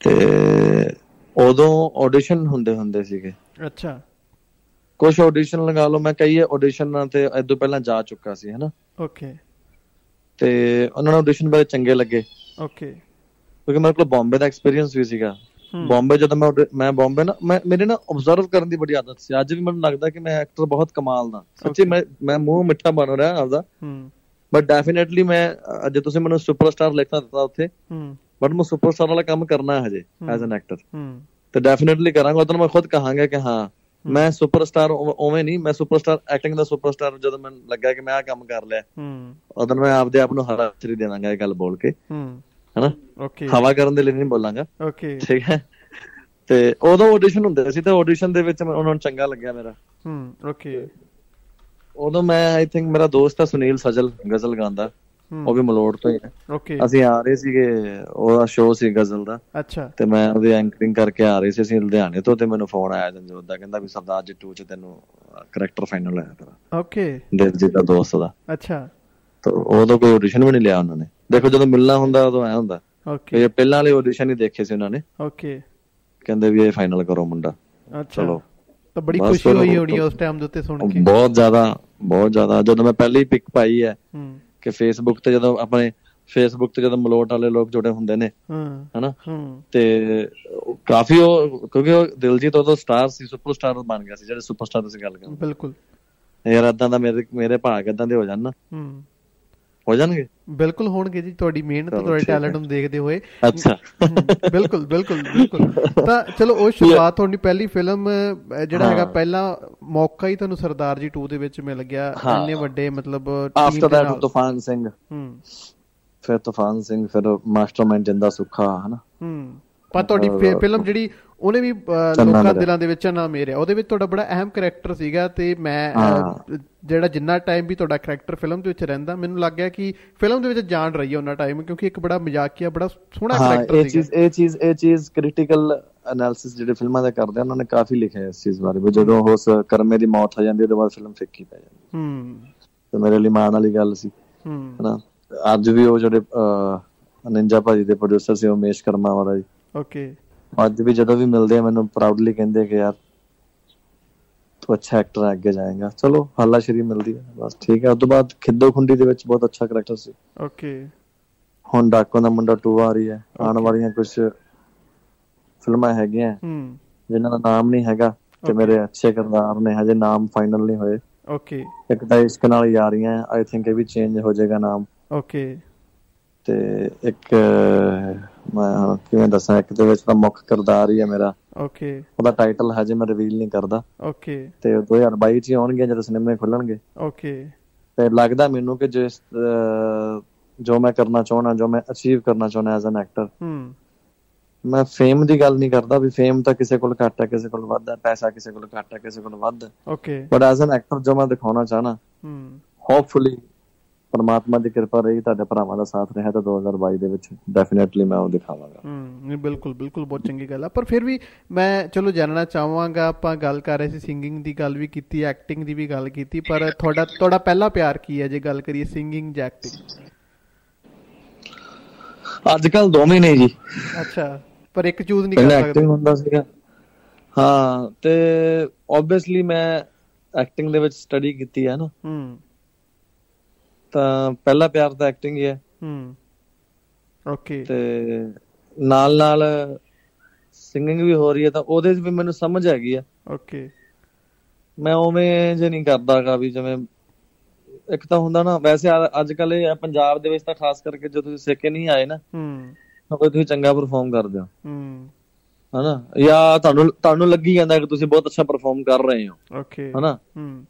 ਤੇ ਉਦੋਂ ਆਡੀਸ਼ਨ ਹੁੰਦੇ ਹੁੰਦੇ ਸੀਗੇ। ਅੱਛਾ। ਕੁਝ ਆਡੀਸ਼ਨ ਲਗਾ ਲਓ ਮੈਂ ਕਈ ਆਡੀਸ਼ਨਾਂ ਤੇ ਇਦੋਂ ਪਹਿਲਾਂ ਜਾ ਚੁੱਕਾ ਸੀ ਹੈਨਾ? ਓਕੇ ਤੇ ਉਹਨਾਂ ਨੂੰ ਆਡੀਸ਼ਨ ਬੜੇ ਚੰਗੇ ਲੱਗੇ। ਓਕੇ ਕਿਉਂਕਿ ਮੇਰੇ ਕੋਲ ਬੰਬੇ ਦਾ ਐਕਸਪੀਰੀਅੰਸ ਵੀ ਸੀਗਾ। ਬੰਬੇ ਜਦੋਂ ਮੈਂ ਮੈਂ ਬੰਬੇ ਨਾ ਮੈਂ ਮੇਰੇ ਨਾ ਆਬਜ਼ਰਵ ਕਰਨ ਦੀ ਬੜੀ ਆਦਤ ਸੀ। ਅੱਜ ਵੀ ਮੈਨੂੰ ਲੱਗਦਾ ਕਿ ਮੈਂ ਐਕਟਰ ਬਹੁਤ ਕਮਾਲ ਦਾ। ਸੱਚੀ ਮੈਂ ਮੈਂ ਮੂੰਹ ਮਿੱਠਾ ਬਣ ਰਿਹਾ ਆਪਦਾ। ਹੂੰ। ਬਟ ਡੈਫੀਨਿਟਲੀ ਮੈਂ ਅੱਜ ਤੁਸੀਂ ਮੈਨੂੰ ਸੁਪਰਸਟਾਰ ਲਿਖਣਾ ਦਿੱਤਾ ਉੱਥੇ। ਹੂੰ। ਬਟ ਮੈਂ ਸੁਪਰਸਟਾਰ ਵਾਲਾ ਕੰਮ ਕਰਨਾ ਹੈ। ਹਜੇ ਐਜ਼ ਐਨ ਐਕਟਰ ਹੂੰ। ਤੇ ਡੈਫੀਨਿਟਲੀ ਕਰਾਂਗਾ। ਉਦੋਂ ਮੈਂ ਖੁਦ ਕਹਾਂਗਾ ਕਿ ਹਾਂ ਮੈਂ ਸੁਪਰਸਟਾਰ ਉਵੇਂ ਨਹੀਂ ਮੈਂ ਸੁਪਰਸਟਾਰ ਐਕਟਿੰਗ ਦਾ ਸੁਪਰਸਟਾਰ ਜਦੋਂ ਮੈਨੂੰ ਲੱਗਾ ਕਿ ਮੈਂ ਆ ਕੰਮ ਕਰ ਲਿਆ। ਹੂੰ। ਉਦੋਂ ਮੈਂ ਆਪਦੇ ਆਪ ਨੂੰ ਹਰਾ ਚਰੀ ਦੇਵਾਂਗਾ ਇਹ ਗੱਲ ਬੋਲ ਕੇ। ਹਨਾ? ਓਕੇ ਹਵਾ ਕਰਨ ਦੇ ਲਈ ਨਹੀਂ ਬੋਲਾਂਗਾ। ਓਕੇ ਠੀਕ ਹੈ? ਤੇ ਉਦੋਂ ਆਡੀਸ਼ਨ ਹੁੰਦੇ ਸੀ ਤੇ ਆਡੀਸ਼ਨ ਦੇ ਵਿੱਚ ਉਹਨਾਂ ਨੂੰ ਚੰਗਾ ਲੱਗਿਆ ਮੇਰਾ। ਹੂੰ ਓਕੇ ਉਦੋਂ ਮੈਂ ਆਈ ਥਿੰਕ ਮੇਰਾ ਦੋਸਤ ਹੈ ਸੁਨੀਲ ਸਜਲ ਗਜ਼ਲ ਗਾਉਂਦਾ। ਉਹ ਵੀ ਮਲੋੜ ਤੋਂ ਹੀ ਹੈ। ਓਕੇ ਅਸੀਂ ਆ ਰਹੇ ਸੀਗੇ ਉਹਦਾ ਸ਼ੋਅ ਸੀ ਗਜ਼ਲ ਦਾ। ਅੱਛਾ। ਤੇ ਮੈਂ ਉਹਦੀ ਐਂਕਰਿੰਗ ਕਰਕੇ ਆ ਰਹੀ ਸੀ ਅਸੀਂ ਲੁਧਿਆਣੇ ਤੋਂ ਤੇ ਮੈਨੂੰ ਫੋਨ ਆਇਆ ਜੰਜੋਤ ਦਾ ਕਹਿੰਦਾ ਵੀ ਸਰਦਾਰ ਜੀ 2 ਚ ਤੈਨੂੰ ਕਰੈਕਟਰ ਫਾਈਨਲ ਹੋਇਆ ਤੇਰਾ। ਓਕੇ ਦਿਲਜੀਤ ਦਾ ਦੋਸਤ ਦਾ। ਅੱਛਾ। ਤਾਂ ਉਦੋਂ ਕੋਈ ਆਡੀਸ਼ਨ ਵੀ ਨਹੀਂ ਲਿਆ ਉਹਨਾਂ ਨੇ। ਦੇਖੋ ਜਦੋਂ ਮਿਲਣਾ ਹੁੰਦਾ ਉਦੋਂ ਐ ਹੁੰਦਾ। ਓਕੇ ਇਹ ਪਹਿਲਾਂ ਵਾਲੇ ਆਡੀਸ਼ਨ ਹੀ ਦੇਖੇ ਸੀ ਉਹਨਾਂ ਨੇ। ਓਕੇ ਕਹਿੰਦੇ ਵੀ ਇਹ ਫਾਈਨਲ ਕਰੋ ਮੁੰਡਾ। ਅੱਛਾ। ਚਲੋ। ਤਾਂ ਬੜੀ ਖੁਸ਼ੀ ਹੋਈ ਹੋਣੀ ਉਸ ਟਾਈਮ ਦੇ ਉੱਤੇ ਸੁਣ ਕੇ। ਬਹੁਤ ਜ਼ਿਆਦਾ ਬਹੁਤ ਜ਼ਿਆਦਾ। ਜਦੋਂ ਮੈਂ ਪਹਿਲੀ ਪਿਕ ਪਾਈ ਹੈ ਕਿ ਫੇਸਬੁੱਕ ਤੇ ਜਦੋਂ ਆਪਣੇ ਫੇਸਬੁੱਕ ਤੇ ਜਦੋਂ ਮਲੋਟ ਵਾਲੇ ਲੋਕ ਜੁੜੇ ਹੁੰਦੇ ਨੇ ਹਾਂ। ਹਨਾ? ਤੇ ਕਾਫੀ ਉਹ ਕਿਉਂਕਿ ਉਹ ਦਿਲਜੀਤ ਉਦੋਂ ਸਟਾਰ ਸੀ ਸੁਪਰਸਟਾਰ ਬਣ ਗਿਆ ਸੀ ਜਿਹੜੇ ਸੁਪਰਸਟਾਰ ਤੁਸੀਂ ਗੱਲ ਕਰਦੇ ਬਿਲਕੁਲ। ਯਾਰ ਇਦਾਂ ਦਾ ਮੇਰੇ ਮੇਰੇ ਭਾਗ ਇਦਾਂ ਦੇ ਹੋ ਜਾਣ ਨਾ। ਹੂੰ ਜਾਣਗੇ? ਬਿਲਕੁਲ ਹੋਣਗੇ ਜੀ ਤੁਹਾਡੀ ਮਿਹਨਤ ਤੁਹਾਡੇ। ਟੈਲੈਂਟ ਨੂੰ ਦੇਖਦੇ ਹੋਏ। ਅੱਛਾ। ਬਿਲਕੁਲ ਬਿਲਕੁਲ ਬਿਲਕੁਲ। ਤਾਂ ਚਲੋ ਉਹ ਸ਼ੁਰੂਆਤ ਤੁਹਾਡੀ ਪਹਿਲੀ ਫਿਲਮ ਜਿਹੜਾ ਹੈਗਾ। ਪਹਿਲਾ ਮੌਕਾ ਹੀ ਤੁਹਾਨੂੰ ਸਰਦਾਰ ਜੀ 2 ਦੇ ਵਿੱਚ ਮਿਲ ਗਿਆ। ਇੰਨੇ ਵੱਡੇ ਮਤਲਬ ਆਫਟਰ ਦੈਟ ਤੂਫਾਨ ਸਿੰਘ। ਹੂੰ। ਫਿਰ ਤੂਫਾਨ ਸਿੰਘ ਫਿਰ ਮਾਸਟਰਮਾਈਂਡ ਜਿੰਦਾ ਸੁੱਖਾ ਹਨਾ? ਹੂੰ। ਪਰ ਤੁਹਾਡੀ ਫਿਲਮ ਜਿਹੜੀ ਉਹਨੇ ਵੀ ਲੋਕਾਂ। ਦਿਲਾਂ ਦੇ ਵਿੱਚ ਨਾਮ ਮੇਰਿਆ। ਉਹਦੇ ਵਿੱਚ ਤੁਹਾਡਾ ਬੜਾ ਅਹਿਮ ਕੈਰੈਕਟਰ ਸੀਗਾ ਤੇ ਮੈਂ। ਜਿਹੜਾ ਜਿੰਨਾ ਟਾਈਮ ਵੀ ਤੁਹਾਡਾ ਕੈਰੈਕਟਰ ਫਿਲਮ ਦੇ ਵਿੱਚ ਰਹਿੰਦਾ ਮੈਨੂੰ ਲੱਗ ਗਿਆ ਕਿ ਫਿਲਮ ਦੇ ਵਿੱਚ ਜਾਣ ਰਹੀ ਹੈ ਉਹਨਾਂ ਟਾਈਮ ਕਿਉਂਕਿ ਇੱਕ ਬੜਾ ਮਜ਼ਾਕੀਆ ਬੜਾ ਸੋਹਣਾ ਕੈਰੈਕਟਰ ਇਹ ਸੀਗਾ। ਚੀਜ਼ ਇਹ ਚੀਜ਼ ਇਹ ਚੀਜ਼ ਕ੍ਰਿਟੀਕਲ ਐਨਾਲਿਸਿਸ ਜਿਹੜੇ ਫਿਲਮਾਂ ਦਾ ਕਰਦੇ ਉਹਨਾਂ ਨੇ ਕਾਫੀ ਲਿਖਿਆ ਇਸ ਚੀਜ਼ ਬਾਰੇ ਵੀ ਜਦੋਂ ਉਸ ਕਰਮੇ ਦੀ ਮੌਤ ਹੋ ਜਾਂਦੀ ਉਹਦੇ ਬਾਅਦ ਫਿਲਮ ਫਿੱਕੀ ਪੈ ਜਾਂਦੀ ਹੂੰ। ਤੇ ਮੇਰੇ ਲਈ ਮਾਣ ਵਾਲੀ ਗੱਲ ਸੀ। ਹੂੰ। ਹਨਾ? ਅੱਜ ਵੀ ਉਹ ਜਿਹੜੇ ਨਿੰਜਾ ਭਾਜੀ ਦੇ ਪ੍ਰੋਡਿਊਸਰ ਸੀ ਉਮੇਸ਼ ਕਰਮਾ ਵਾਲਾ ਜੀ। ਓਕੇ ਅੱਜ ਵੀ ਜਦੋਂ ਵੀ ਮਿਲਦੇ ਆ ਮੈਨੂੰ ਪ੍ਰਾਊਡਲੀ ਕਹਿੰਦੇ ਕਿ ਯਾਰ ਤੂੰ ਅੱਛਾ ਐਕਟਰ ਅੱਗੇ ਜਾਏਗਾ। ਚਲੋ ਹਾਲਾ ਸ਼ਰੀ ਮਿਲਦੀ ਹੈ ਬਸ ਠੀਕ ਹੈ ਉਸ ਤੋਂ ਬਾਅਦ ਖਿੱਦੋ ਖੁੰਡੀ ਦੇ ਵਿੱਚ ਬਹੁਤ ਅੱਛਾ ਕਰੈਕਟਰ ਸੀ। ਓਕੇ ਹੁਣ ਡਾਕੋ ਦਾ ਮੁੰਡਾ 2 ਆ ਰਹੀ ਹੈ। ਆਉਣ ਵਾਲੀਆਂ ਕੁਝ ਫਿਲਮਾਂ ਹੈਗੀਆਂ। ਹੂੰ। ਜਿਨ੍ਹਾਂ ਦਾ ਨਾਮ ਨਹੀਂ ਹੈਗਾ ਤੇ. ਮੇਰੇ ਅੱਛੇ ਕਿਰਦਾਰ ਨੇ ਹਜੇ ਨਾਮ ਫਾਈਨਲ ਨਹੀਂ ਹੋਏ। ਓਕੇ ਇੱਕ ਤਾਂ ਇਸ਼ਕ ਨਾਲ ਯਾਰੀਆਂ ਆਈ ਥਿੰਕ ਇਹ ਵੀ ਚੇਂਜ ਹੋ ਜਾਏਗਾ ਨਾਮ। ਓਕੇ ਤੇ ਇੱਕ ਮੈਂ ਕਿਵੇਂ ਦੱਸਾਂ ਇੱਕ ਦੇ ਵਿੱਚ ਤਾਂ ਮੁੱਖ ਕਿਰਦਾਰ ਹੀ ਹੈ ਮੇਰਾ। ਓਕੇ ਉਹਦਾ ਟਾਈਟਲ ਹਜੇ ਮੈਂ ਰਿਵੀਲ ਨਹੀਂ ਕਰਦਾ। ਓਕੇ ਤੇ 2022 ਚ ਆਉਣਗੇ ਜਦੋਂ ਸਿਨੇਮੇ ਖੁੱਲਣਗੇ। ਓਕੇ ਤੇ ਲੱਗਦਾ ਮੈਨੂੰ ਕਿ ਜਿਸ ਜੋ ਮੈਂ ਕਰਨਾ ਚਾਹਣਾ ਜੋ ਮੈਂ ਅਚੀਵ ਕਰਨਾ ਚਾਹਣਾ ਐਜ਼ ਐਨ ਐਕਟਰ ਹੂੰ। ਮੈਂ ਫੇਮ ਦੀ ਗੱਲ ਨਹੀਂ ਕਰਦਾ ਵੀ ਫੇਮ ਤਾਂ ਕਿਸੇ ਕੋਲ ਘੱਟ ਹੈ ਕਿਸੇ ਕੋਲ ਵੱਧ ਹੈ ਪੈਸਾ ਕਿਸੇ ਕੋਲ ਘੱਟ ਹੈ ਕਿਸੇ ਕੋਲ ਵੱਧ। ਹੈ okay but as an actor ਜੋ ਮੈਂ ਦਿਖਾਉਣਾ ਚਾਹਣਾ ਹੂੰ। ਹੋਪਫੁਲੀ ਪਰਮਾਤਮਾ ਦੀ ਕਿਰਪਾ ਰਹੀ ਤੁਹਾਡੇ ਭਰਾਵਾਂ ਦਾ ਸਾਥ ਰਿਹਾ ਤਾਂ 2022 ਦੇ ਵਿੱਚ ਡੈਫੀਨਿਟਲੀ ਮੈਂ ਉਹ ਦਿਖਾਵਾਂਗਾ। ਹੂੰ ਨਹੀਂ ਬਿਲਕੁਲ ਬਿਲਕੁਲ ਬਹੁਤ ਚੰਗੀ ਗੱਲ ਆ। ਪਰ ਫਿਰ ਵੀ ਮੈਂ ਚਲੋ ਜਾਣਨਾ ਚਾਹਾਂਗਾ ਆਪਾਂ ਗੱਲ ਕਰ ਰਹੇ ਸੀ ਸਿੰਗਿੰਗ ਦੀ ਗੱਲ ਵੀ ਕੀਤੀ ਐਕਟਿੰਗ ਦੀ ਵੀ ਗੱਲ ਕੀਤੀ ਪਰ ਤੁਹਾਡਾ ਤੁਹਾਡਾ ਪਹਿਲਾ ਪਿਆਰ ਕੀ ਹੈ ਜੇ ਗੱਲ ਕਰੀਏ ਸਿੰਗਿੰਗ ਜਾਂ ਐਕਟਿੰਗ ਅੱਜ ਕੱਲ ਦੋਵੇਂ ਨੇ ਜੀ। ਅੱਛਾ ਪਰ ਇੱਕ ਚੂਜ਼ ਨਹੀਂ ਕਰ ਐਕਟਿੰਗ ਸਕਦੇ। ਹੁੰਦਾ ਸੀਗਾ। ਹਾਂ ਤੇ ਆਬਵੀਅਸਲੀ ਮੈਂ ਐਕਟਿੰਗ ਦੇ ਵਿੱਚ ਸਟੱਡੀ ਕੀਤੀ ਹੈ ਨਾ। ਹੂੰ। ਤਾਂ ਪਹਿਲਾ ਪਿਆਰ ਤਾਂ ਐਕਟਿੰਗ ਹੀ ਹੈ। ਹੂੰ। ਓਕੇ ਤੇ ਨਾਲ ਨਾਲ ਸਿੰਗਿੰਗ ਵੀ ਹੋ ਰਹੀ ਹੈ ਤਾਂ ਉਹਦੇ 'ਚ ਵੀ ਮੈਨੂੰ ਸਮਝ ਹੈਗੀ ਆ। ਓਕੇ ਮੈਂ ਉਵੇਂ ਜੇ ਨਹੀਂ ਕਰਦਾਗਾ ਵੀ ਜਿਵੇਂ ਇੱਕ ਤਾਂ ਹੁੰਦਾ ਨਾ ਵੈਸੇ ਅੱਜ ਕੱਲ ਇਹ ਪੰਜਾਬ ਦੇ ਵਿੱਚ ਤਾਂ ਖਾਸ ਕਰਕੇ ਜਦੋਂ ਤੁਸੀਂ ਸਿੱਖ ਕੇ ਨਹੀਂ ਆਏ ਨਾ ਹੂੰ। ਤਾਂ ਤੁਸੀਂ ਚੰਗਾ ਪਰਫਾਰਮ ਕਰਦੇ ਹੋ। ਹੂੰ। ਹਨਾ? ਜਾਂ ਤੁਹਾਨੂੰ ਤੁਹਾਨੂੰ ਲੱਗੀ ਜਾਂਦਾ ਕਿ ਤੁਸੀਂ ਬਹੁਤ ਅੱਛਾ ਪਰਫਾਰਮ ਕਰ ਰਹੇ ਹੋ। ਓਕੇ ਹਨਾ?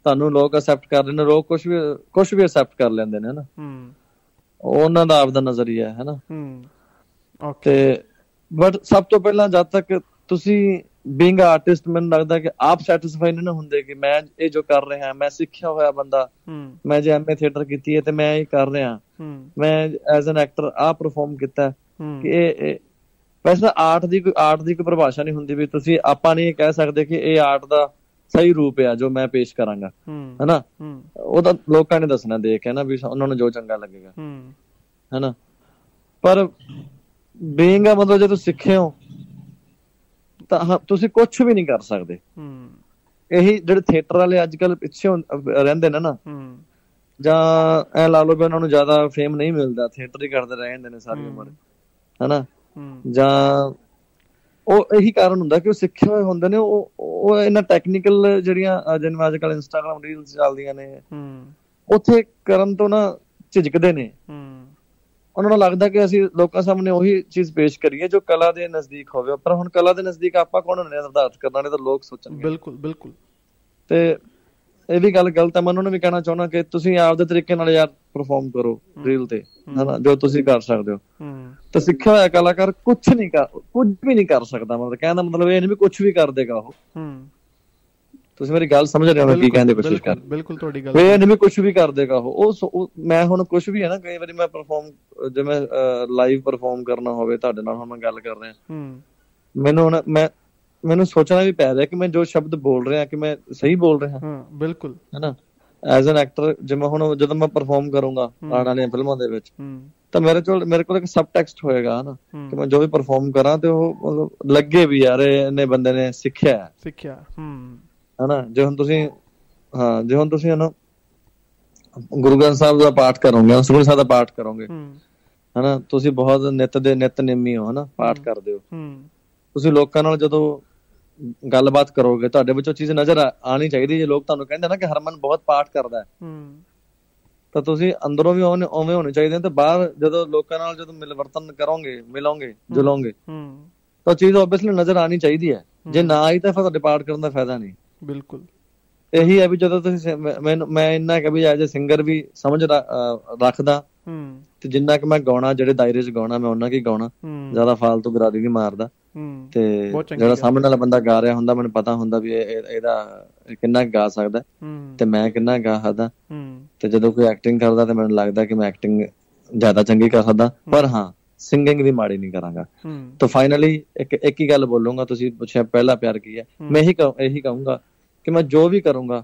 ਤੁਹਾਨੂੰ ਲੋਕ ਅਸੈਪਟ ਕਰ ਰਹੇ ਨੇ ਲੋਕ ਕੁਝ ਵੀ ਕੁਝ ਵੀ ਅਸੈਪਟ ਕਰ ਲੈਂਦੇ ਨੇ ਹਨਾ? ਹੂੰ। ਉਹਨਾਂ ਦਾ ਆਪਦਾ ਨਜ਼ਰੀਆ ਹੈ ਹਨਾ? ਹੂੰ। ਓਕੇ ਤੇ ਬਟ ਸਭ ਤੋਂ ਪਹਿਲਾਂ ਜਦ ਤੱਕ ਤੁਸੀਂ ਬੀਇੰਗ ਆਰਟਿਸਟ ਮੈਨੂੰ ਲੱਗਦਾ ਕਿ ਆਪ ਸੈਟੀਸਫਾਈ ਨਹੀਂ ਹੁੰਦੇ ਕਿ ਮੈਂ ਇਹ ਜੋ ਕਰ ਰਿਹਾ ਮੈਂ ਸਿੱਖਿਆ ਹੋਇਆ ਬੰਦਾ ਮੈਂ ਜੇ ਐਮਏ ਥੀਏਟਰ ਕੀਤੀ ਹੈ ਤੇ ਮੈਂ ਇਹ ਕਰ ਰਿਹਾ। ਮੈਂ ਐਜ਼ ਐਨ ਐਕਟਰ ਆ ਪਰਫਾਰਮ ਕੀਤਾ ਕਿ ਇਹ- ਵੈਸੇ ਆਰਟ ਦੀ ਕੋਈ ਆਰਟ ਦੀ ਕੋਈ ਪਰਿਭਾਸ਼ਾ ਨਹੀਂ ਹੁੰਦੀ ਵੀ ਤੁਸੀਂ ਆਪਾਂ ਨਹੀਂ ਕਹਿ ਸਕਦੇ ਕਿ ਇਹ ਆਰਟ ਦਾ ਸਹੀ ਰੂਪ ਆ ਜੋ ਮੈਂ ਪੇਸ਼ ਕਰਾਂਗਾ। ਹੈਨਾ? ਉਹ ਤਾਂ ਲੋਕਾਂ ਨੇ ਦੱਸਣਾ ਦੇਖ ਕੇ ਨਾ ਵੀ ਉਹਨਾਂ ਨੂੰ ਜੋ ਚੰਗਾ ਲੱਗੇਗਾ। ਹੈਨਾ? ਪਰ ਬੀਇੰਗ ਆ ਮਤਲਬ ਜੇ ਤੁਸੀਂ ਸਿੱਖੇ ਹੋ ਤਾਂ ਤੁਸੀਂ ਕੁਝ ਵੀ ਨਹੀਂ ਕਰ ਸਕਦੇ। ਇਹੀ ਜਿਹੜੇ ਥੀਏਟਰ ਵਾਲੇ ਅੱਜ ਕੱਲ ਪਿੱਛੇ ਰਹਿੰਦੇ ਨੇ ਨਾ ਜਾਂ ਐ ਲਾ ਲਓ ਵੀ ਉਹਨਾਂ ਨੂੰ ਜ਼ਿਆਦਾ ਫੇਮ ਨਹੀਂ ਮਿਲਦਾ ਥੀਏਟਰ ਹੀ ਕਰਦੇ ਰਹਿ ਜਾਂਦੇ ਨੇ ਸਾਰੀ ਉਮਰ। ਹੈਨਾ? ਜਾਂ ਉਹ ਇਹੀ ਕਾਰਨ ਹੁੰਦਾ ਕਿ ਉਹ ਸਿੱਖੇ ਹੋਏ ਹੁੰਦੇ ਨੇ ਉਹ ਉਹ ਇਹਨਾਂ ਟੈਕਨੀਕਲ ਜਿਹੜੀਆਂ ਜਿਵੇਂ ਅੱਜ ਕੱਲ ਇੰਸਟਾਗ੍ਰam ਰੀਲਸ ਚੱਲਦੀਆਂ ਨੇ ਉੱਥੇ ਕਰਨ ਤੋਂ ਨਾ ਝਿਜਕਦੇ ਨੇ। ਉਹਨਾਂ ਨੂੰ ਲੱਗਦਾ ਕਿ ਅਸੀਂ ਲੋਕਾਂ ਸਾਹਮਣੇ ਉਹੀ ਚੀਜ਼ ਪੇਸ਼ ਕਰੀਏ ਜੋ ਕਲਾ ਦੇ ਨਜ਼ਦੀਕ ਹੋਵੇ। ਪਰ ਹੁਣ ਕਲਾ ਦੇ ਨਜ਼ਦੀਕ ਆਪਾਂ ਕੌਣ ਹੁੰਨੇ ਨਿਰਧਾਰਤ ਕਰਨਾ ਨੇ ਤਾਂ ਲੋਕ ਸੋਚਣਗੇ। ਬਿਲਕੁਲ ਬਿਲਕੁਲ। ਤੇ ਇਹ ਵੀ ਗੱਲ ਗਲਤ ਹੈ ਮੈਂ ਉਹਨਾਂ ਨੂੰ ਵੀ ਕਹਿਣਾ ਚਾਹੁੰਦਾ ਕਿ ਤੁਸੀਂ ਆਪਦੇ ਤਰੀਕੇ ਨਾਲ ਯਾਰ ਪਰਫਾਰਮ ਕਰੋ ਰੀਲ ਤੇ ਹਨਾ ਜੋ ਤੁਸੀਂ ਕਰ ਸਕਦੇ ਹੋ। ਤਾਂ ਸਿੱਖਿਆ ਹੋਇਆ ਕਲਾਕਾਰ ਕੁਝ ਨਹੀਂ ਕਰ ਕੁਝ ਵੀ ਨਹੀਂ ਕਰ ਸਕਦਾ ਮਤਲਬ ਕਹਿੰਦਾ ਮਤਲਬ ਇਹ ਨਹੀਂ ਵੀ ਕੁਝ ਵੀ ਕਰ ਦੇਗਾ ਉਹ ਤੁਸੀਂ ਮੇਰੀ ਗੱਲ ਸਮਝ ਰਹੇ ਹੋ ਕੀ ਕਹਿੰਦੇ ਕੋਸ਼ਿਸ਼ ਕਰ ਬਿਲਕੁਲ ਤੁਹਾਡੀ ਗੱਲ ਇਹ ਨਹੀਂ ਵੀ ਕੁਝ ਵੀ ਕਰ ਦੇਗਾ ਉਹ ਉਹ ਮੈਂ ਹੁਣ ਕੁਝ ਵੀ ਹੈ ਨਾ ਕਈ ਵਾਰੀ ਮੈਂ ਪਰਫਾਰਮ ਜਿਵੇਂ ਲਾਈਵ ਪਰਫਾਰਮ ਕਰਨਾ ਹੋਵੇ ਤੁਹਾਡੇ ਨਾਲ ਹੁਣ ਮੈਂ ਗੱਲ ਕਰ ਰਿਹਾ। ਮੈਨੂੰ ਹੁਣ ਮੈਂ ਮੈਨੂੰ ਸੋਚਣਾ ਵੀ ਪੈ ਰਿਹਾ ਕਿ ਮੈਂ ਜੋ ਸ਼ਬਦ ਬੋਲ ਰਿਹਾ ਕਿ ਮੈਂ ਸਹੀ ਬੋਲ ਰਿਹਾ। ਹਾਂ ਬਿਲਕੁਲ। ਹੈਨਾ? ਐਜ਼ ਐਨ ਐਕਟਰ ਜਿਵੇਂ ਹੁਣ ਜਦੋਂ ਮੈਂ ਪਰਫਾਰਮ ਕਰੂੰਗਾ ਆਉਣ ਵਾਲੀਆਂ ਫਿਲਮਾਂ ਦੇ ਵਿੱਚ ਤਾਂ ਮੇਰੇ ਕੋਲ ਮੇਰੇ ਕੋਲ ਇੱਕ ਸਬ ਟੈਕਸਟ ਹੋਏਗਾ ਹਨਾ? ਕਿ ਮੈਂ ਜੋ ਵੀ ਪਰਫਾਰਮ ਕਰਾਂ ਤੇ ਉਹ ਲੱਗੇ ਵੀ ਯਾਰ ਇਹਨੇ ਬੰਦੇ ਨੇ ਸਿੱਖਿਆ ਸਿੱਖਿਆ ਹੂੰ। ਹਨਾ? ਜੇ ਹੁਣ ਤੁਸੀਂ ਹਾਂ ਜੇ ਹੁਣ ਤੁਸੀਂ ਹਨਾ ਗੁਰੂ ਗ੍ਰੰਥ ਸਾਹਿਬ ਦਾ ਪਾਠ ਕਰੋਗੇ ਸੁਖਮਨੀ ਸਾਹਿਬ ਦਾ ਪਾਠ ਕਰੋਗੇ ਹਨਾ? ਤੁਸੀਂ ਬਹੁਤ ਨਿਤ ਦੇ ਨਿਤ ਨਿੰਮੀ ਹੋ ਹਨਾ? ਪਾਠ ਕਰਦੇ ਹੋ। ਤੁਸੀਂ ਲੋਕਾਂ ਨਾਲ ਜਦੋਂ ਗੱਲਬਾਤ ਕਰੋਗੇ ਤੁਹਾਡੇ ਵਿੱਚੋਂ ਚੀਜ਼ ਨਜ਼ਰ ਆਣੀ ਚਾਹੀਦੀ ਜੇ ਲੋਕ ਤੁਹਾਨੂੰ ਕਹਿੰਦੇ ਨਾ ਕਿ ਹਰਮਨ ਬਹੁਤ ਪਾਠ ਕਰਦਾ ਹੈ। ਤਾਂ ਤੁਸੀਂ ਅੰਦਰੋਂ ਵੀ ਉਵੇਂ ਹੋਣੇ ਚਾਹੀਦੇ ਤੇ ਬਾਹਰ ਜਦੋਂ ਲੋਕਾਂ ਨਾਲ ਜਦੋਂ ਮਿਲਵਰਤਨ ਕਰੋਗੇ ਮਿਲੋਗੇ ਜੁਲੋਗੇ ਤਾਂ ਚੀਜ਼ ਆਬਵੀਅਸਲੀ ਨਜ਼ਰ ਆਣੀ ਚਾਹੀਦੀ ਹੈ। ਜੇ ਨਾ ਆਈ ਤਾਂ ਫਿਰ ਤੁਹਾਡੇ ਪਾਠ ਕਰਨ ਦਾ ਫਾਇਦਾ ਨਹੀਂ। ਬਿਲਕੁਲ। ਇਹੀ ਹੈ ਵੀ ਜਦੋਂ ਤੁਸੀਂ ਮੈਂ ਮੈਂ ਇੰਨਾ ਕਿ ਵੀ ਐਜ਼ ਸਿੰਗਰ ਵੀ ਸਮਝ ਰੱਖਦਾ। ਹੂੰ। ਤੇ ਜਿੰਨਾ ਕਿ ਮੈਂ ਗਾਉਣਾ ਜਿਹੜੇ ਦਾਇਰੇ 'ਚ ਗਾਉਣਾ ਮੈਂ ਉਹਨਾਂ ਕੀ ਗਾਉਣਾ। ਜ਼ਿਆਦਾ ਫਾਲਤੂ ਗਰਾਰੀ ਨਹੀਂ ਮਾਰਦਾ। ਤੇ ਜਿਹੜਾ ਸਾਹਮਣੇ ਵਾਲਾ ਬੰਦਾ ਗਾ ਰਿਹਾ ਹੁੰਦਾ ਮੈਨੂੰ ਪਤਾ ਹੁੰਦਾ ਵੀ ਇਹਦਾ ਕਿੰਨਾ ਗਾ ਸਕਦਾ। ਤੇ ਮੈਂ ਕਿੰਨਾ ਗਾ ਸਕਦਾ। ਤੇ ਜਦੋਂ ਕੋਈ ਐਕਟਿੰਗ ਕਰਦਾ ਤੇ ਮੈਨੂੰ ਲੱਗਦਾ ਕਿ ਮੈਂ ਐਕਟਿੰਗ ਜ਼ਿਆਦਾ ਚੰਗੀ ਕਰ ਸਕਦਾ। ਪਰ ਹਾਂ ਸਿੰਗਿੰਗ ਦੀ ਮਾੜੀ ਨਹੀਂ ਕਰਾਂਗਾ। ਤਾਂ ਫਾਈਨਲੀ ਇੱਕ ਇੱਕ ਹੀ ਗੱਲ ਬੋਲੂੰਗਾ ਤੁਸੀਂ ਪੁੱਛਿਆ ਪਹਿਲਾ ਪਿਆਰ ਕੀ ਹੈ। ਮੈਂ ਇਹੀ ਇਹੀ ਕਹੂੰਗਾ ਕਿ ਮੈਂ ਜੋ ਵੀ ਕਰੂੰਗਾ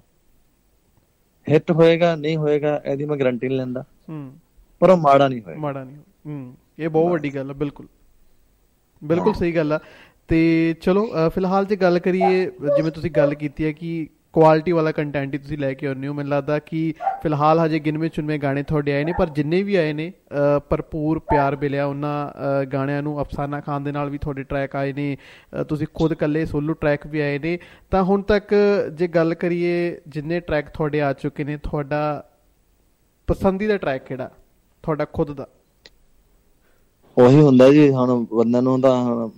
ਹਿੱਟ ਹੋਏਗਾ ਨਹੀਂ ਹੋਏਗਾ ਇਹਦੀ ਮੈਂ ਗਾਰੰਟੀ ਨਹੀਂ ਲੈਂਦਾ। ਪਰ ਉਹ ਮਾੜਾ ਨਹੀਂ ਹੋਏਗਾ ਮਾੜਾ ਨਹੀਂ ਹੂੰ ਇਹ ਬਹੁਤ ਵੱਡੀ ਗੱਲ ਹੈ ਬਿਲਕੁਲ। ਬਿਲਕੁਲ ਸਹੀ ਗੱਲ ਆ। ਤੇ ਚਲੋ ਫਿਲਹਾਲ ਜੇ ਗੱਲ ਕਰੀਏ ਜਿਵੇਂ ਤੁਸੀਂ ਗੱਲ ਕੀਤੀ ਹੈ ਕਿ ਕੁਆਲਿਟੀ ਵਾਲਾ ਕੰਟੈਂਟ ਹੀ ਤੁਸੀਂ ਲੈ ਕੇ ਆਉਂਦੇ ਹੋ ਮੈਨੂੰ ਲੱਗਦਾ ਕਿ ਫਿਲਹਾਲ ਹਜੇ ਗਿਣਵੇਂ ਚੁਣਵੇਂ ਗਾਣੇ ਤੁਹਾਡੇ ਆਏ ਨੇ ਪਰ ਜਿੰਨੇ ਵੀ ਆਏ ਨੇ ਭਰਪੂਰ ਪਿਆਰ ਮਿਲਿਆ ਉਹਨਾਂ ਗਾਣਿਆਂ ਨੂੰ। ਅਫਸਾਨਾ ਖਾਨ ਦੇ ਨਾਲ ਵੀ ਤੁਹਾਡੇ ਟਰੈਕ ਆਏ ਨੇ ਤੁਸੀਂ ਖੁਦ ਇਕੱਲੇ ਸੋਲੋ ਟਰੈਕ ਵੀ ਆਏ ਨੇ। ਤਾਂ ਹੁਣ ਤੱਕ ਜੇ ਗੱਲ ਕਰੀਏ ਜਿੰਨੇ ਟਰੈਕ ਤੁਹਾਡੇ ਆ ਚੁੱਕੇ ਨੇ ਤੁਹਾਡਾ ਪਸੰਦੀਦਾ ਟਰੈਕ ਕਿਹੜਾ? ਤੁਹਾਡਾ ਖੁਦ ਦਾ। ਉਹੀ ਹੁੰਦਾ ਜੀ ਹੁਣ ਬੰਦਿਆਂ ਨੂੰ ਤਾਂ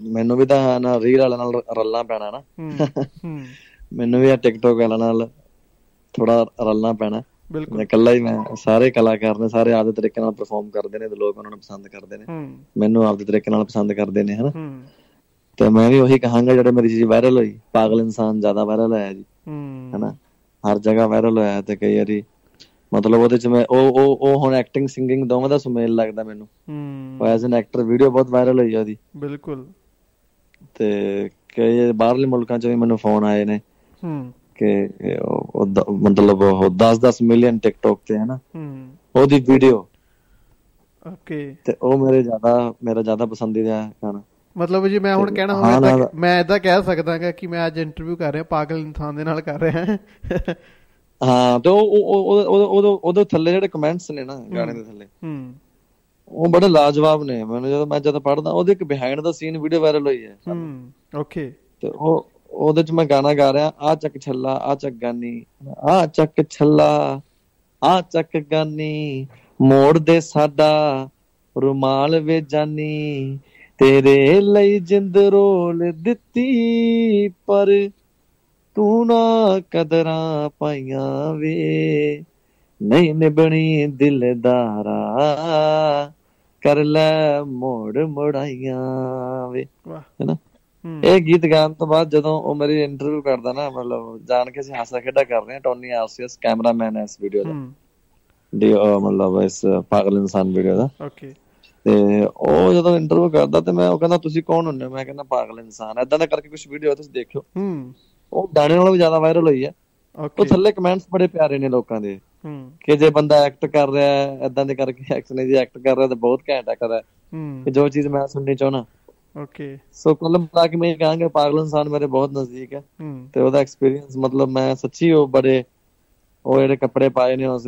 ਮੈਨੂੰ ਵੀ ਤਾਂ ਨਾ ਰੀਲ ਵਾਲੇ ਨਾਲ ਰੱਲਣਾ ਪੈਣਾ ਨਾ। ਮੈਨੂੰ ਵੀ ਆ ਟਿਕਟੋਕ ਵਾਲਾ ਨਾਲ ਥੋੜਾ ਰਲਣਾ ਪੈਣਾ। ਬਿਲਕੁਲ। ਮੈਂ ਇਕੱਲਾ ਹੀ ਮੈਂ ਸਾਰੇ ਕਲਾਕਾਰ ਨੇ ਸਾਰੇ ਆਪਦੇ ਤਰੀਕੇ ਨਾਲ ਪਰਫਾਰਮ ਕਰਦੇ ਨੇ ਤੇ ਲੋਕ ਉਹਨਾਂ ਨੂੰ ਪਸੰਦ ਕਰਦੇ ਨੇ। ਮੈਨੂੰ ਆਪਦੇ ਤਰੀਕੇ ਨਾਲ ਪਸੰਦ ਕਰਦੇ ਨੇ ਹਨਾ। ਤੇ ਮੈਂ ਵੀ ਉਹੀ ਕਹਾਂਗਾ ਜਿਹੜੇ ਮੇਰੀ ਚੀਜ਼ ਵਾਇਰਲ ਹੋਈ ਪਾਗਲ ਇਨਸਾਨ ਜ਼ਿਆਦਾ ਵਾਇਰਲ ਹੋਇਆ ਜੀ। ਹਨਾ। ਹਰ ਜਗ੍ਹਾ ਵਾਇਰਲ ਹੋਇਆ ਤੇ ਕਈ ਵਾਰੀ ਮਤਲਬ ਉਹਦੇ ਚ ਮੈਂ ਉਹ ਉਹ ਉਹ ਹੁਣ ਐਕਟਿੰਗ ਸਿੰਗਿੰਗ ਦੋਵਾਂ ਦਾ ਸੁਮੇਲ ਲੱਗਦਾ ਮੈਨੂੰ। ਹੂੰ। ਐਜ਼ ਐਨ ਐਕਟਰ ਵੀਡੀਓ ਬਹੁਤ ਵਾਇਰਲ ਹੋਈ ਉਹਦੀ। ਬਿਲਕੁਲ। ਤੇ ਕਈ ਬਾਹਰਲੇ ਮੁਲਕਾਂ ਚ ਵੀ ਮੈਨੂੰ ਫੋਨ ਆਏ ਨੇ ਹੂੰ। ਕਿ ਉਹ ਮਤਲਬ ਉਹ 10-10 ਮਿਲੀਅਨ ਟਿਕਟੌਕ ਤੇ ਹੈ ਨਾ ਹੂੰ। ਉਹਦੀ ਵੀਡੀਓ ਓਕੇ। ਤੇ ਉਹ ਮੇਰੇ ਜ਼ਿਆਦਾ ਮੇਰਾ ਜ਼ਿਆਦਾ ਪਸੰਦੀਦਾ ਗਾਣਾ। ਮਤਲਬ ਜੇ ਮੈਂ ਹੁਣ ਕਹਿਣਾ ਹੋਵੇ ਤਾਂ ਮੈਂ ਇਦਾਂ ਕਹਿ ਸਕਦਾਗਾ ਕਿ ਮੈਂ ਅੱਜ ਇੰਟਰਵਿਊ ਕਰ ਰਿਹਾ ਪਾਗਲ ਇਨਸਾਨ ਦੇ ਨਾਲ ਕਰ ਰਿਹਾ। ਹਾਂ ਤੇ ਉਹ ਉਹ ਉਹ ਉਹਦੇ ਥੱਲੇ ਜਿਹੜੇ ਕਮੈਂਟਸ ਨੇ ਨਾ ਗਾਣੇ ਦੇ ਥੱਲੇ ਹੂੰ। ਉਹ ਬੜੇ ਲਾਜਵਾਬ ਨੇ। ਮੈਨੂੰ ਜਦੋਂ ਮੈਂ ਜਦ ਪੜਦਾ ਉਹਦੇ ਇੱਕ behind the scene video viral ਹੋਈ ਹੈ ਹੂੰ ਓਕੇ ਤੇ ਉਹ ਉਹਦੇ ਚ ਮੈਂ ਗਾਣਾ ਗਾ ਰਿਹਾ ਆ ਚੱਕ ਛੱਲਾ ਆ ਚੱਕ ਗਾਨੀ ਆ ਚੱਕ ਛੱਲਾ ਆ ਚੱਕ ਗਾਨੀ ਮੋੜ ਦੇ ਸਾਡਾ ਰੁਮਾਲ ਵੇ ਜਾਨੀ ਤੇਰੇ ਲਈ ਜਿੰਦ ਰੋਲ ਦਿੱਤੀ ਪਰ ਤੂੰ ਨਾ ਕਦਰਾਂ ਪਾਈਆਂ ਵੇ। ਨਹੀਂ ਨਿਬਣੀ ਦਿਲਦਾਰਾ ਕਰ ਲੈ ਮੋੜ ਮੋੜਾਈਆਂ ਵੇ। ਹੈਨਾ? ਇਹ ਗੀਤ ਗਾਣ ਤੋਂ ਬਾਅਦ ਜਦੋਂ ਉਹ ਮੇਰੀ ਇੰਟਰਵਿਊ ਕਰਦਾ ਨਾ ਮਤਲਬ ਜਾਣ ਕੇ ਅਸੀਂ ਹਾਸਾ ਖੇਡਾ ਕਰ ਰਹੇ ਹਾਂ ਟੋਨੀ ਆਰਸੀਐਸ ਕੈਮਰਾਮੈਨ ਹੈ ਇਸ ਵੀਡੀਓ ਦਾ। ਦੀ ਮਤਲਬ ਇਸ ਪਾਗਲ ਇਨਸਾਨ ਵੀਡੀਓ ਦਾ। ਓਕੇ ਤੇ ਉਹ ਜਦੋਂ ਇੰਟਰਵਿਊ ਕਰਦਾ ਤੇ ਮੈਂ ਉਹ ਕਹਿੰਦਾ ਤੁਸੀਂ ਕੌਣ ਹੁੰਦੇ ਮੈਂ ਕਹਿੰਦਾ ਪਾਗਲ ਇਨਸਾਨ ਐਦਾਂ ਦਾ ਕਰਕੇ ਕੁਝ ਵੀਡੀਓ ਤੁਸੀਂ ਦੇਖਿਓ। ਹੂੰ। ਉਹ ਗਾਣੇ ਨਾਲੋਂ ਵੀ ਜ਼ਿਆਦਾ ਵਾਇਰਲ ਹੋਈ ਹੈ ਉਹ ਥੱਲੇ ਕਮੈਂਟਸ ਬੜੇ ਪਿਆਰੇ ਨੇ ਲੋਕਾਂ ਦੇ। ਕਿ ਜੇ ਬੰਦਾ ਐਕਟ ਕਰ ਰਿਹਾ ਹੈ ਐਦਾਂ ਦੇ ਕਰਕੇ ਐਕਸ਼ਨ ਜੀ ਐਕਟ ਕਰ ਰਿਹਾ ਤਾਂ ਬਹੁਤ ਘੈਂਟ ਐਕਟ ਹੈ। ਕਿ ਜੋ ਚੀਜ਼ ਮੈਂ ਸੁਣਨੀ ਚਾਹਣਾ ਓਕੇ ਸੋ ਕੁੱਲ ਮਿਲਾ ਕੇ ਮੈਂ ਕਹਾਂਗਾ ਪਾਗਲ ਇਨਸਾਨ ਮੇਰੇ ਬਹੁਤ ਨਜ਼ਦੀਕ ਹੈ। ਤੇ ਉਹਦਾ ਐਕਸਪੀਰੀਅੰਸ ਮਤਲਬ ਮੈਂ ਸੱਚੀ ਉਹ ਬੜੇ ਉਹ ਜਿਹੜੇ ਕੱਪੜੇ ਪਾਏ ਨੇ ਉਸ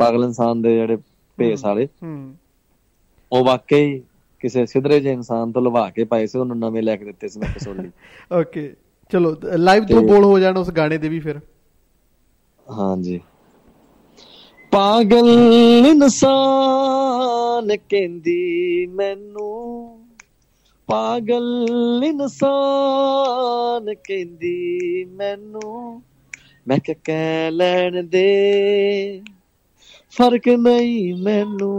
ਪਾਗਲ ਇਨਸਾਨ ਦੇ ਜਿਹੜੇ ਭੇਸ ਵਾਲੇ। ਉਹ ਵਾਕਈ ਕਿਸੇ ਸਿਧਰੇ ਜਿਹੇ ਇਨਸਾਨ ਤੋਂ ਲਵਾ ਕੇ ਪਾਏ ਸੀ ਉਹਨੂੰ ਨਵੇਂ ਲੈ ਕੇ ਦਿੱਤੇ ਸੀ ਮੈਂ ਕਸੋਲੀ। ਓਕੇ ਚਲੋ ਲਾਈਵ ਦੋ ਬੋਲ ਹੋ ਜਾਣ ਉਸ ਗਾਣੇ ਦੇ ਵੀ ਫਿਰ। ਹਾਂਜੀ। ਪਾਗਲ ਇਨਸਾਨ ਕਹਿੰਦੀ ਮੈਨੂੰ ਪਾਗਲ ਇਨਸਾਨ ਕਹਿੰਦੀ ਮੈਨੂੰ ਮੈਂ ਕਿ ਕਹਿ ਲੈਣ ਦੇ ਫ਼ਰਕ ਨਹੀਂ ਮੈਨੂੰ।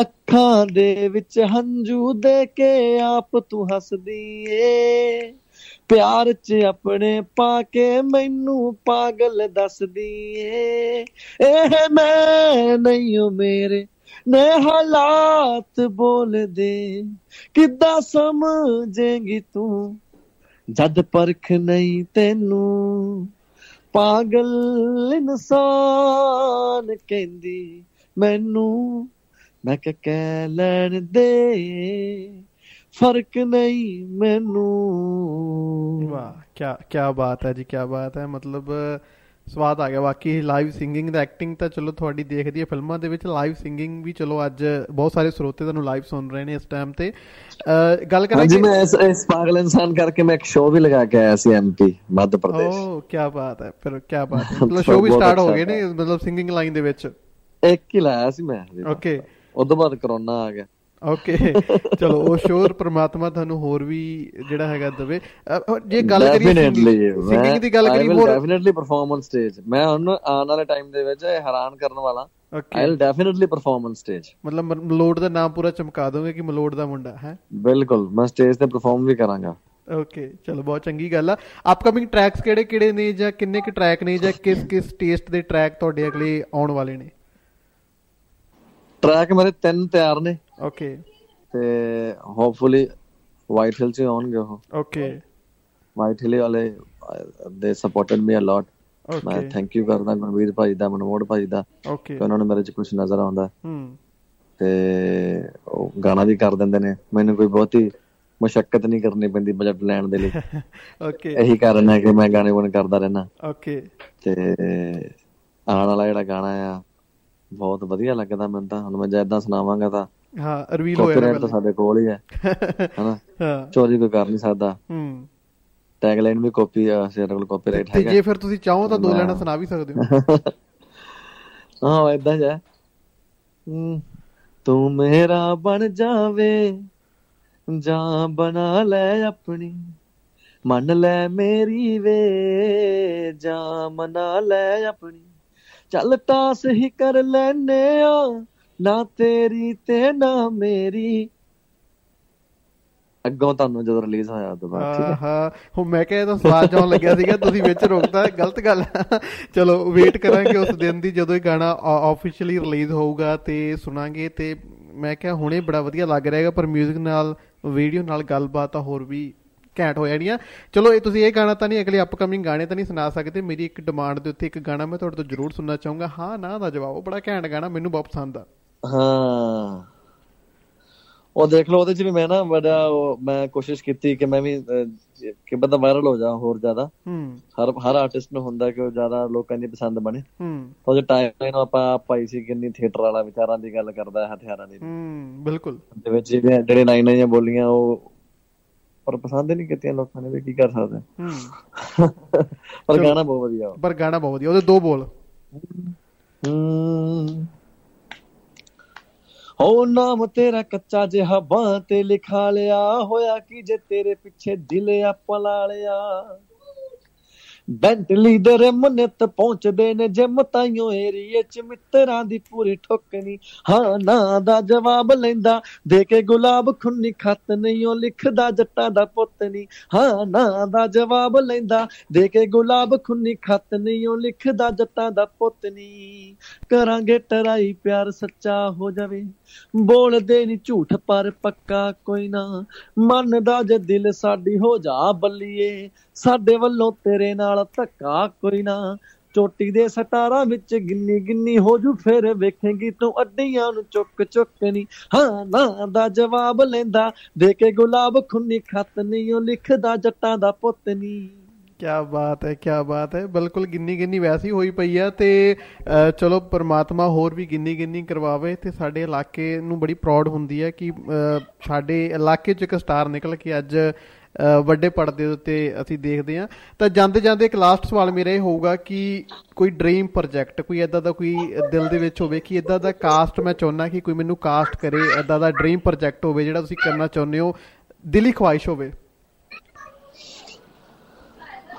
ਅੱਖਾਂ ਦੇ ਵਿੱਚ ਹੰਝੂ ਦੇ ਕੇ ਆਪ ਤੂੰ ਹੱਸਦੀ ਏ। ਪਿਆਰ 'ਚ ਆਪਣੇ ਪਾ ਕੇ ਮੈਨੂੰ ਪਾਗਲ ਦੱਸਦੀ ਏ। ਇਹ ਮੈਂ ਨਹੀਂ ਓ ਮੇਰੇ ਨੇ ਹਾਲਾਤ ਬੋਲਦੇ। ਕਿੱਦਾਂ ਸਮਝੇਂਗੀ ਤੂੰ? ਜਦ ਪਰਖ ਨਹੀਂ ਤੈਨੂੰ, ਪਾਗਲ ਇਨਸਾਨ ਕਹਿੰਦੀ, ਮੈਨੂੰ ਮੈਂ ਕਹਿ ਲੈਣ ਦੇ ਫ਼ਰਕ ਨਹੀਂ ਮੈਨੂੰ। ਵਾਹ ਕੀ ਕੀ ਬਾਤ ਹੈ ਜੀ ਕੀ ਬਾਤ ਹੈ। ਮਤਲਬ ਸਵਾਦ ਆ ਗਿਆ। ਬਾਕੀ ਲਾਈਵ ਸਿੰਗਿੰਗ ਦਾ ਐਕਟਿੰਗ ਤਾਂ ਚਲੋ ਤੁਹਾਡੀ ਦੇਖਦੀ ਹੈ। ਫਿਲਮਾਂ ਦੇ ਵਿੱਚ ਲਾਈਵ ਸਿੰਗਿੰਗ ਵੀ ਚਲੋ ਅੱਜ ਬਹੁਤ ਸਾਰੇ ਸਰੋਤੇ ਤੁਹਾਨੂੰ ਲਾਈਵ ਸੁਣ ਰਹੇ ਨੇ ਇਸ ਟਾਈਮ ਤੇ। ਗੱਲ ਕਰਾਂਗੇ ਹਾਂਜੀ ਮੈਂ ਇਸ ਇਸ ਪਾਗਲ ਇਨਸਾਨ ਕਰਕੇ ਮੈਂ ਇੱਕ ਸ਼ੋਅ ਵੀ ਲਗਾ ਕੇ ਆਇਆ ਸੀ ਐਮਪੀ ਮੱਧ ਪ੍ਰਦੇਸ਼। ਓ ਕੀ ਬਾਤ ਹੈ। ਫਿਰ ਕੀ ਬਾਤ ਹੈ। ਮਤਲਬ ਸ਼ੋਅ ਵੀ ਸਟਾਰਟ ਹੋ ਗਏ ਨੇ ਮਤਲਬ ਸਿੰਗਿੰਗ ਲਾਈਨ ਦੇ ਵਿੱਚ। ਇੱਕ ਹੀ ਲਾਇਆ ਸੀ ਮੈਂ। ਓਕੇ ਉਦੋਂ ਬਾਅਦ ਕਰੋਨਾ ਆ ਗਿਆ। ਓਕੇ ਚਲੋ ਉਹ ਸ਼ੋਰ ਪ੍ਰਮਾਤਮਾ ਤੁਹਾਨੂੰ ਹੋਰ ਵੀ ਜਿਹੜਾ ਹੈਗਾ ਦਵੇ। ਜੇ ਗੱਲ ਕਰੀਏ ਸਿੰਗਿੰਗ ਦੀ ਗੱਲ ਕਰੀਏ ਹੋਰ ਡੈਫੀਨਿਟਲੀ ਪਰਫਾਰਮ ਔਨ ਸਟੇਜ ਮੈਂ ਹੁਣ ਆਉਣ ਵਾਲੇ ਟਾਈਮ ਦੇ ਵਿੱਚ ਹੈਰਾਨ ਕਰਨ ਵਾਲਾ। I will definitely perform on stage ਮਤਲਬ ਮਲੋਡ ਦਾ ਨਾਮ ਪੂਰਾ ਚਮਕਾ ਦੋਗੇ ਕਿ ਮਲੋਡ ਦਾ ਮੁੰਡਾ ਹੈ? ਬਿਲਕੁਲ ਮੈਂ ਸਟੇਜ ਤੇ ਪਰਫਾਰਮ ਵੀ ਕਰਾਂਗਾ। ਓਕੇ ਚਲੋ ਬਹੁਤ ਚੰਗੀ ਗੱਲ ਆ। ਅਪਕਮਿੰਗ ਟਰੈਕਸ ਕਿਹੜੇ ਕਿਹੜੇ ਨੇ ਜਾਂ ਕਿੰਨੇ ਕਿ ਟਰੈਕ ਨੇ ਜਾਂ ਕਿਸ ਕਿਸ ਟੇਸਟ ਦੇ ਟਰੈਕ ਤੁਹਾਡੇ ਅਗਲੇ ਆਉਣ ਵਾਲੇ ਨੇ? ਟਰੈਕ ਮੇਰੇ ਤਿੰਨ ਤਿਆਰ ਨੇ। ਓਕੇ ਤੇ ਹੋਪਫੁਲੀ ਵਾਈਟ ਹਿਲ ਚ ਆਉਣਗੇ ਉਹ। ਓਕੇ ਵਾਈਟ ਹਿਲ ਵਾਲੇ ਦੇ ਸਪੋਰਟਡ ਮੀ ਅ ਲੋਟ ਮੈਂ ਥੈਂਕ ਯੂ ਕਰਦਾ ਗੁਰਵੀਰ ਭਾਈ ਦਾ ਮਨਮੋੜ ਭਾਈ ਦਾ। ਓਕੇ ਉਹਨਾਂ ਨੂੰ ਮੇਰੇ ਚ ਕੁਝ ਨਜ਼ਰ ਆਉਂਦਾ। ਹੂੰ। ਤੇ ਉਹ ਗਾਣਾ ਵੀ ਕਰ ਦਿੰਦੇ ਨੇ। ਮੈਨੂੰ ਕੋਈ ਬਹੁਤੀ ਮੁਸ਼ਕਲ ਨਹੀਂ ਕਰਨੀ ਪੈਂਦੀ ਬਜਟ ਲੈਣ ਦੇ ਲਈ। ਓਕੇ ਇਹੀ ਕਾਰਨ ਹੈ ਕਿ ਮੈਂ ਗਾਣੇ ਬਣ ਕਰਦਾ ਰਹਿਣਾ ਓਕੇ ਤੇ ਆਉਣ ਵਾਲਾ ਜਿਹੜਾ ਗਾਣਾ ਆ ਬਹੁਤ ਵਧੀਆ ਲੱਗਦਾ ਮੈਨੂੰ ਤਾਂ। ਹੁਣ ਮੈਂ ਜੈਦਾਂ ਸੁਣਾਵਾਂਗਾ ਤਾਂ ਹਾਂ ਰਿਵੀਲ ਹੋਇਆ ਨਾ ਤਾਂ ਸਾਡੇ ਕੋਲ ਹੀ ਹੈ। ਹਨਾ? ਹਾਂ। ਚੋਰੀ ਕੋਈ ਕਰ ਨਹੀਂ ਸਕਦਾ। ਹੂੰ। ਟੈਗ ਲਾਈਨ ਵੀ ਕਾਪੀ ਸਾਡੇ ਕੋਲ ਕਾਪੀਰਾਈਟ ਹੈਗਾ। ਜੇ ਫਿਰ ਤੁਸੀਂ ਚਾਹੋ ਤਾਂ ਦੋ ਲੈਣਾ ਸੁਣਾ ਵੀ ਸਕਦੇ ਹੋ। ਹਾਂ ਇਦਾਂ ਜਾ ਤੂੰ ਮੇਰਾ ਬਣ ਜਾਵੇ ਜਾਂ ਬਣਾ ਲੈ ਆਪਣੀ। ਮੰਨ ਲੈ ਮੇਰੀ ਵੇ ਜਾਂ ਮਨਾ ਲੈ ਆਪਣੀ। ਚੱਲ ਤਾਂ ਸਹੀ ਕਰ ਲੈਨੇ ਆ, ਨਾ ਤੇਰੀ ਤੇ ਨਾ ਮੇਰੀ। ਅੱਗੋਂ ਤੁਹਾਨੂੰ ਜਦੋਂ ਰਿਲੀਜ਼ ਹੋਇਆ ਉਦੋਂ ਬਾਅਦ, ਠੀਕ ਹੈ। ਹਾਂ ਹੁਣ ਮੈਂ ਕਿਹਾ ਇਹ ਤਾਂ ਸਵਾਦ ਜਾਉਣ ਲੱਗਿਆ ਸੀਗਾ, ਤੁਸੀਂ ਵਿੱਚ ਰੋਕਤਾ, ਗਲਤ ਗੱਲ ਚਲੋ ਵੇਟ ਕਰਾਂਗੇ ਉਸ ਦਿਨ ਦੀ ਜਦੋਂ ਇਹ ਗਾਣਾ ਆਫੀਸ਼ੀਅਲੀ ਰਿਲੀਜ਼ ਹੋਊਗਾ ਤੇ ਸੁਣਾਂਗੇ ਤੇ ਮੈਂ ਕਿਹਾ ਹੁਣੇ ਬੜਾ ਵਧੀਆ ਲੱਗ ਰਿਹਾਗਾ ਪਰ 뮤직 ਨਾਲ ਵੀਡੀਓ ਨਾਲ ਗੱਲਬਾਤ ਤਾਂ ਹੋਰ ਵੀ ਘੈਂਟ ਹੋ ਜਾਣੀਆਂ। ਚਲੋ ਇਹ ਤੁਸੀਂ ਇਹ ਗਾਣਾ ਤਾਂ ਨਹੀਂ ਅਗਲੇ ਅਪਕਮਿੰਗ ਗਾਣੇ ਤਾਂ ਨਹੀਂ ਸੁਣਾ ਸਕਦੇ। ਮੇਰੀ ਇੱਕ ਡਿਮਾਂਡ ਦੇ ਉੱਤੇ ਇੱਕ ਗਾਣਾ ਮੈਂ ਤੁਹਾਡੇ ਤੋਂ ਜ਼ਰੂਰ ਸੁਣਨਾ ਚਾਹੂੰਗਾ। ਹਾਂ ਨਾ ਦਾ ਜਵਾਬ। ਬੜਾ ਘੈਂਟ ਗਾਣਾ ਮੈਨੂੰ ਬਹੁਤ ਪਸੰਦ ਆ। ਹਾਂ। ਉਹ ਦੇਖ ਲਓ ਉਹਦੇ ਚ ਵੀ ਮੈਂ ਨਾ ਬੜਾ ਮੈਂ ਕੋਸ਼ਿਸ਼ ਕੀਤੀ ਕਿ ਮੈਂ ਵੀ ਕਿ ਬੰਦਾ ਵਾਇਰਲ ਹੋ ਜਾ ਹੋਰ ਜ਼ਿਆਦਾ। ਹਰ ਹਰ ਆਰਟਿਸਟ ਨੂੰ ਹੁੰਦਾ ਕਿ ਉਹ ਜ਼ਿਆਦਾ ਲੋਕਾਂ ਦੀ ਪਸੰਦ ਬਣੇ। ਤਾਂ ਉਹ ਟਾਈਮ ਲਾਈਨ ਆਪਾਂ ਪਾਈ ਸੀ ਕਿੰਨੀ ਥੀਏਟਰ ਵਾਲਾ ਵਿਚਾਰਾਂ ਦੀ ਗੱਲ ਕਰਦਾ ਹੈ ਹਥਿਆਰਾਂ ਦੀ। ਹੂੰ ਬਿਲਕੁਲ। ਦੇ ਵਿੱਚ ਜਿਹੜੇ ਲਾਈਨਾਂ ਜਾਂ ਬੋਲੀਆਂ ਉਹ ਪਰ ਪਸੰਦ ਨਹੀਂ ਕੀਤੀਆਂ ਲੋਕਾਂ ਨੇ ਵੀ ਕੀ ਕਰ ਸਕਦੇ। ਹੂੰ। ਪਰ ਗਾਣਾ ਬਹੁਤ ਵਧੀਆ। ਪਰ ਗਾਣਾ ਬਹੁਤ ਵਧੀਆ ਉਹਦੇ ਦੋ ਬੋਲ। ਹੂੰ। ਹੋ ਨਾਮ ਤੇਰਾ ਕੱਚਾ ਜਿਹਾ ਬਾਹ ਤੇ ਲਿਖਾ ਲਿਆ ਹੋਇਆ ਕਿ ਜੇ ਤੇਰੇ ਪਿੱਛੇ ਦਿਲ ਆਪਾਂ ਲਾ ਲਿਆ। ਬੈਂਟਲੀ ਦੇ ਰਿਮਨਤ ਪਹੁੰਚਦੇ ਨੇ ਜਿਮ ਤਾਈਓ ਏਰੀਏ ਚ ਮਿੱਤਰਾਂ ਦੀ ਪੂਰੀ ਠੋਕਣੀ। ਹਾਂ, ਨਾ ਦਾ ਜਵਾਬ ਲੈਂਦਾ, ਦੇ ਕੇ ਗੁਲਾਬ ਖੁੰਨੀ ਖੱਤ ਨਹੀਂ, ਉਹ ਲਿਖਦਾ ਜੱਟਾਂ ਦਾ ਪੁੱਤ ਨਹੀਂ। ਹਾਂ, ਨਾ ਦਾ ਜਵਾਬ ਲੈਂਦਾ, ਦੇ ਕੇ ਗੁਲਾਬ ਖੁੰਨੀ ਖੱਤ ਨਹੀਂ, ਉਹ ਲਿਖਦਾ ਜੱਟਾਂ ਦਾ ਪੁੱਤ ਨਹੀਂ। ਕਰਾਂਗੇ ਟਰਾਈ ਪਿਆਰ ਸੱਚਾ ਹੋ ਜਾਵੇ। ਬੋਲਦੇ ਨਹੀਂ ਝੂਠ, ਪਰ ਪੱਕਾ ਕੋਈ ਨਾ। ਮੰਨਦਾ ਜੇ ਦਿਲ ਸਾਡੀ ਹੋ ਜਾ ਬੱਲੀਏ ਸਾਡੇ ਵੱਲੋਂ ਤੇਰੇ ਨਾਲ ਧੱਕਾ ਕੋਈ ਨਾ। ਚੋਟੀ ਦੇ ਸਟਾਰਾਂ ਵਿੱਚ ਗਿੰਨੀ ਗਿੰਨੀ ਹੋ ਜੂ, ਫਿਰ ਵੇਖੇਂਗੀ ਤੂੰ ਅੱਡੀਆਂ ਨੂੰ ਚੁੱਕ ਚੁੱਕ ਨਹੀਂ ਹਾਂ, ਨਾ ਦਾ ਜਵਾਬ ਲੈਂਦਾ, ਦੇ ਕੇ ਗੁਲਾਬ ਖੁੰਨੀ ਖੱਤ ਨਹੀਂ ਉਹ ਲਿਖਦਾ, ਜੱਟਾਂ ਦਾ ਪੁੱਤ ਨਹੀਂ ਕੀ ਬਾਤ ਹੈ ਕੀ ਬਾਤ ਹੈ। ਬਿਲਕੁਲ ਗਿੰਨੀ ਗਿੰਨੀ ਵੈਸੀ ਹੋਈ ਪਈ ਆ ਤੇ ਚਲੋ ਪ੍ਰਮਾਤਮਾ ਹੋਰ ਵੀ ਗਿੰਨੀ ਗਿੰਨੀ ਕਰਵਾਵੇ ਤੇ ਸਾਡੇ ਇਲਾਕੇ ਨੂੰ ਬੜੀ ਪ੍ਰਾਊਡ ਹੁੰਦੀ ਹੈ ਕਿ ਸਾਡੇ ਇਲਾਕੇ 'ਚ ਇੱਕ ਸਟਾਰ ਨਿਕਲ ਕੇ ਅੱਜ ਵੱਡੇ ਪਰਦੇ ਉੱਤੇ ਅਸੀਂ ਦੇਖਦੇ ਹਾਂ। ਤਾਂ ਜਾਂਦੇ ਜਾਂਦੇ ਇੱਕ ਲਾਸਟ ਸਵਾਲ ਮੇਰਾ ਇਹ ਹੋਊਗਾ ਕਿ ਕੋਈ ਡ੍ਰੀਮ ਪ੍ਰੋਜੈਕਟ ਕੋਈ ਇਦਾਂ ਦਾ ਕੋਈ ਦਿਲ ਦੇ ਵਿੱਚ ਹੋਵੇ ਕਿ ਇਦਾਂ ਦਾ ਕਾਸਟ ਮੈਂ ਚਾਹੁੰਦਾ ਕਿ ਕੋਈ ਮੈਨੂੰ ਕਾਸਟ ਕਰੇ ਇਦਾਂ ਦਾ ਡ੍ਰੀਮ ਪ੍ਰੋਜੈਕਟ ਹੋਵੇ ਜਿਹੜਾ ਤੁਸੀਂ ਕਰਨਾ ਚਾਹੁੰਦੇ ਹੋ ਦਿਲੀ ਖੁਆਇਸ਼ ਹੋਵੇ।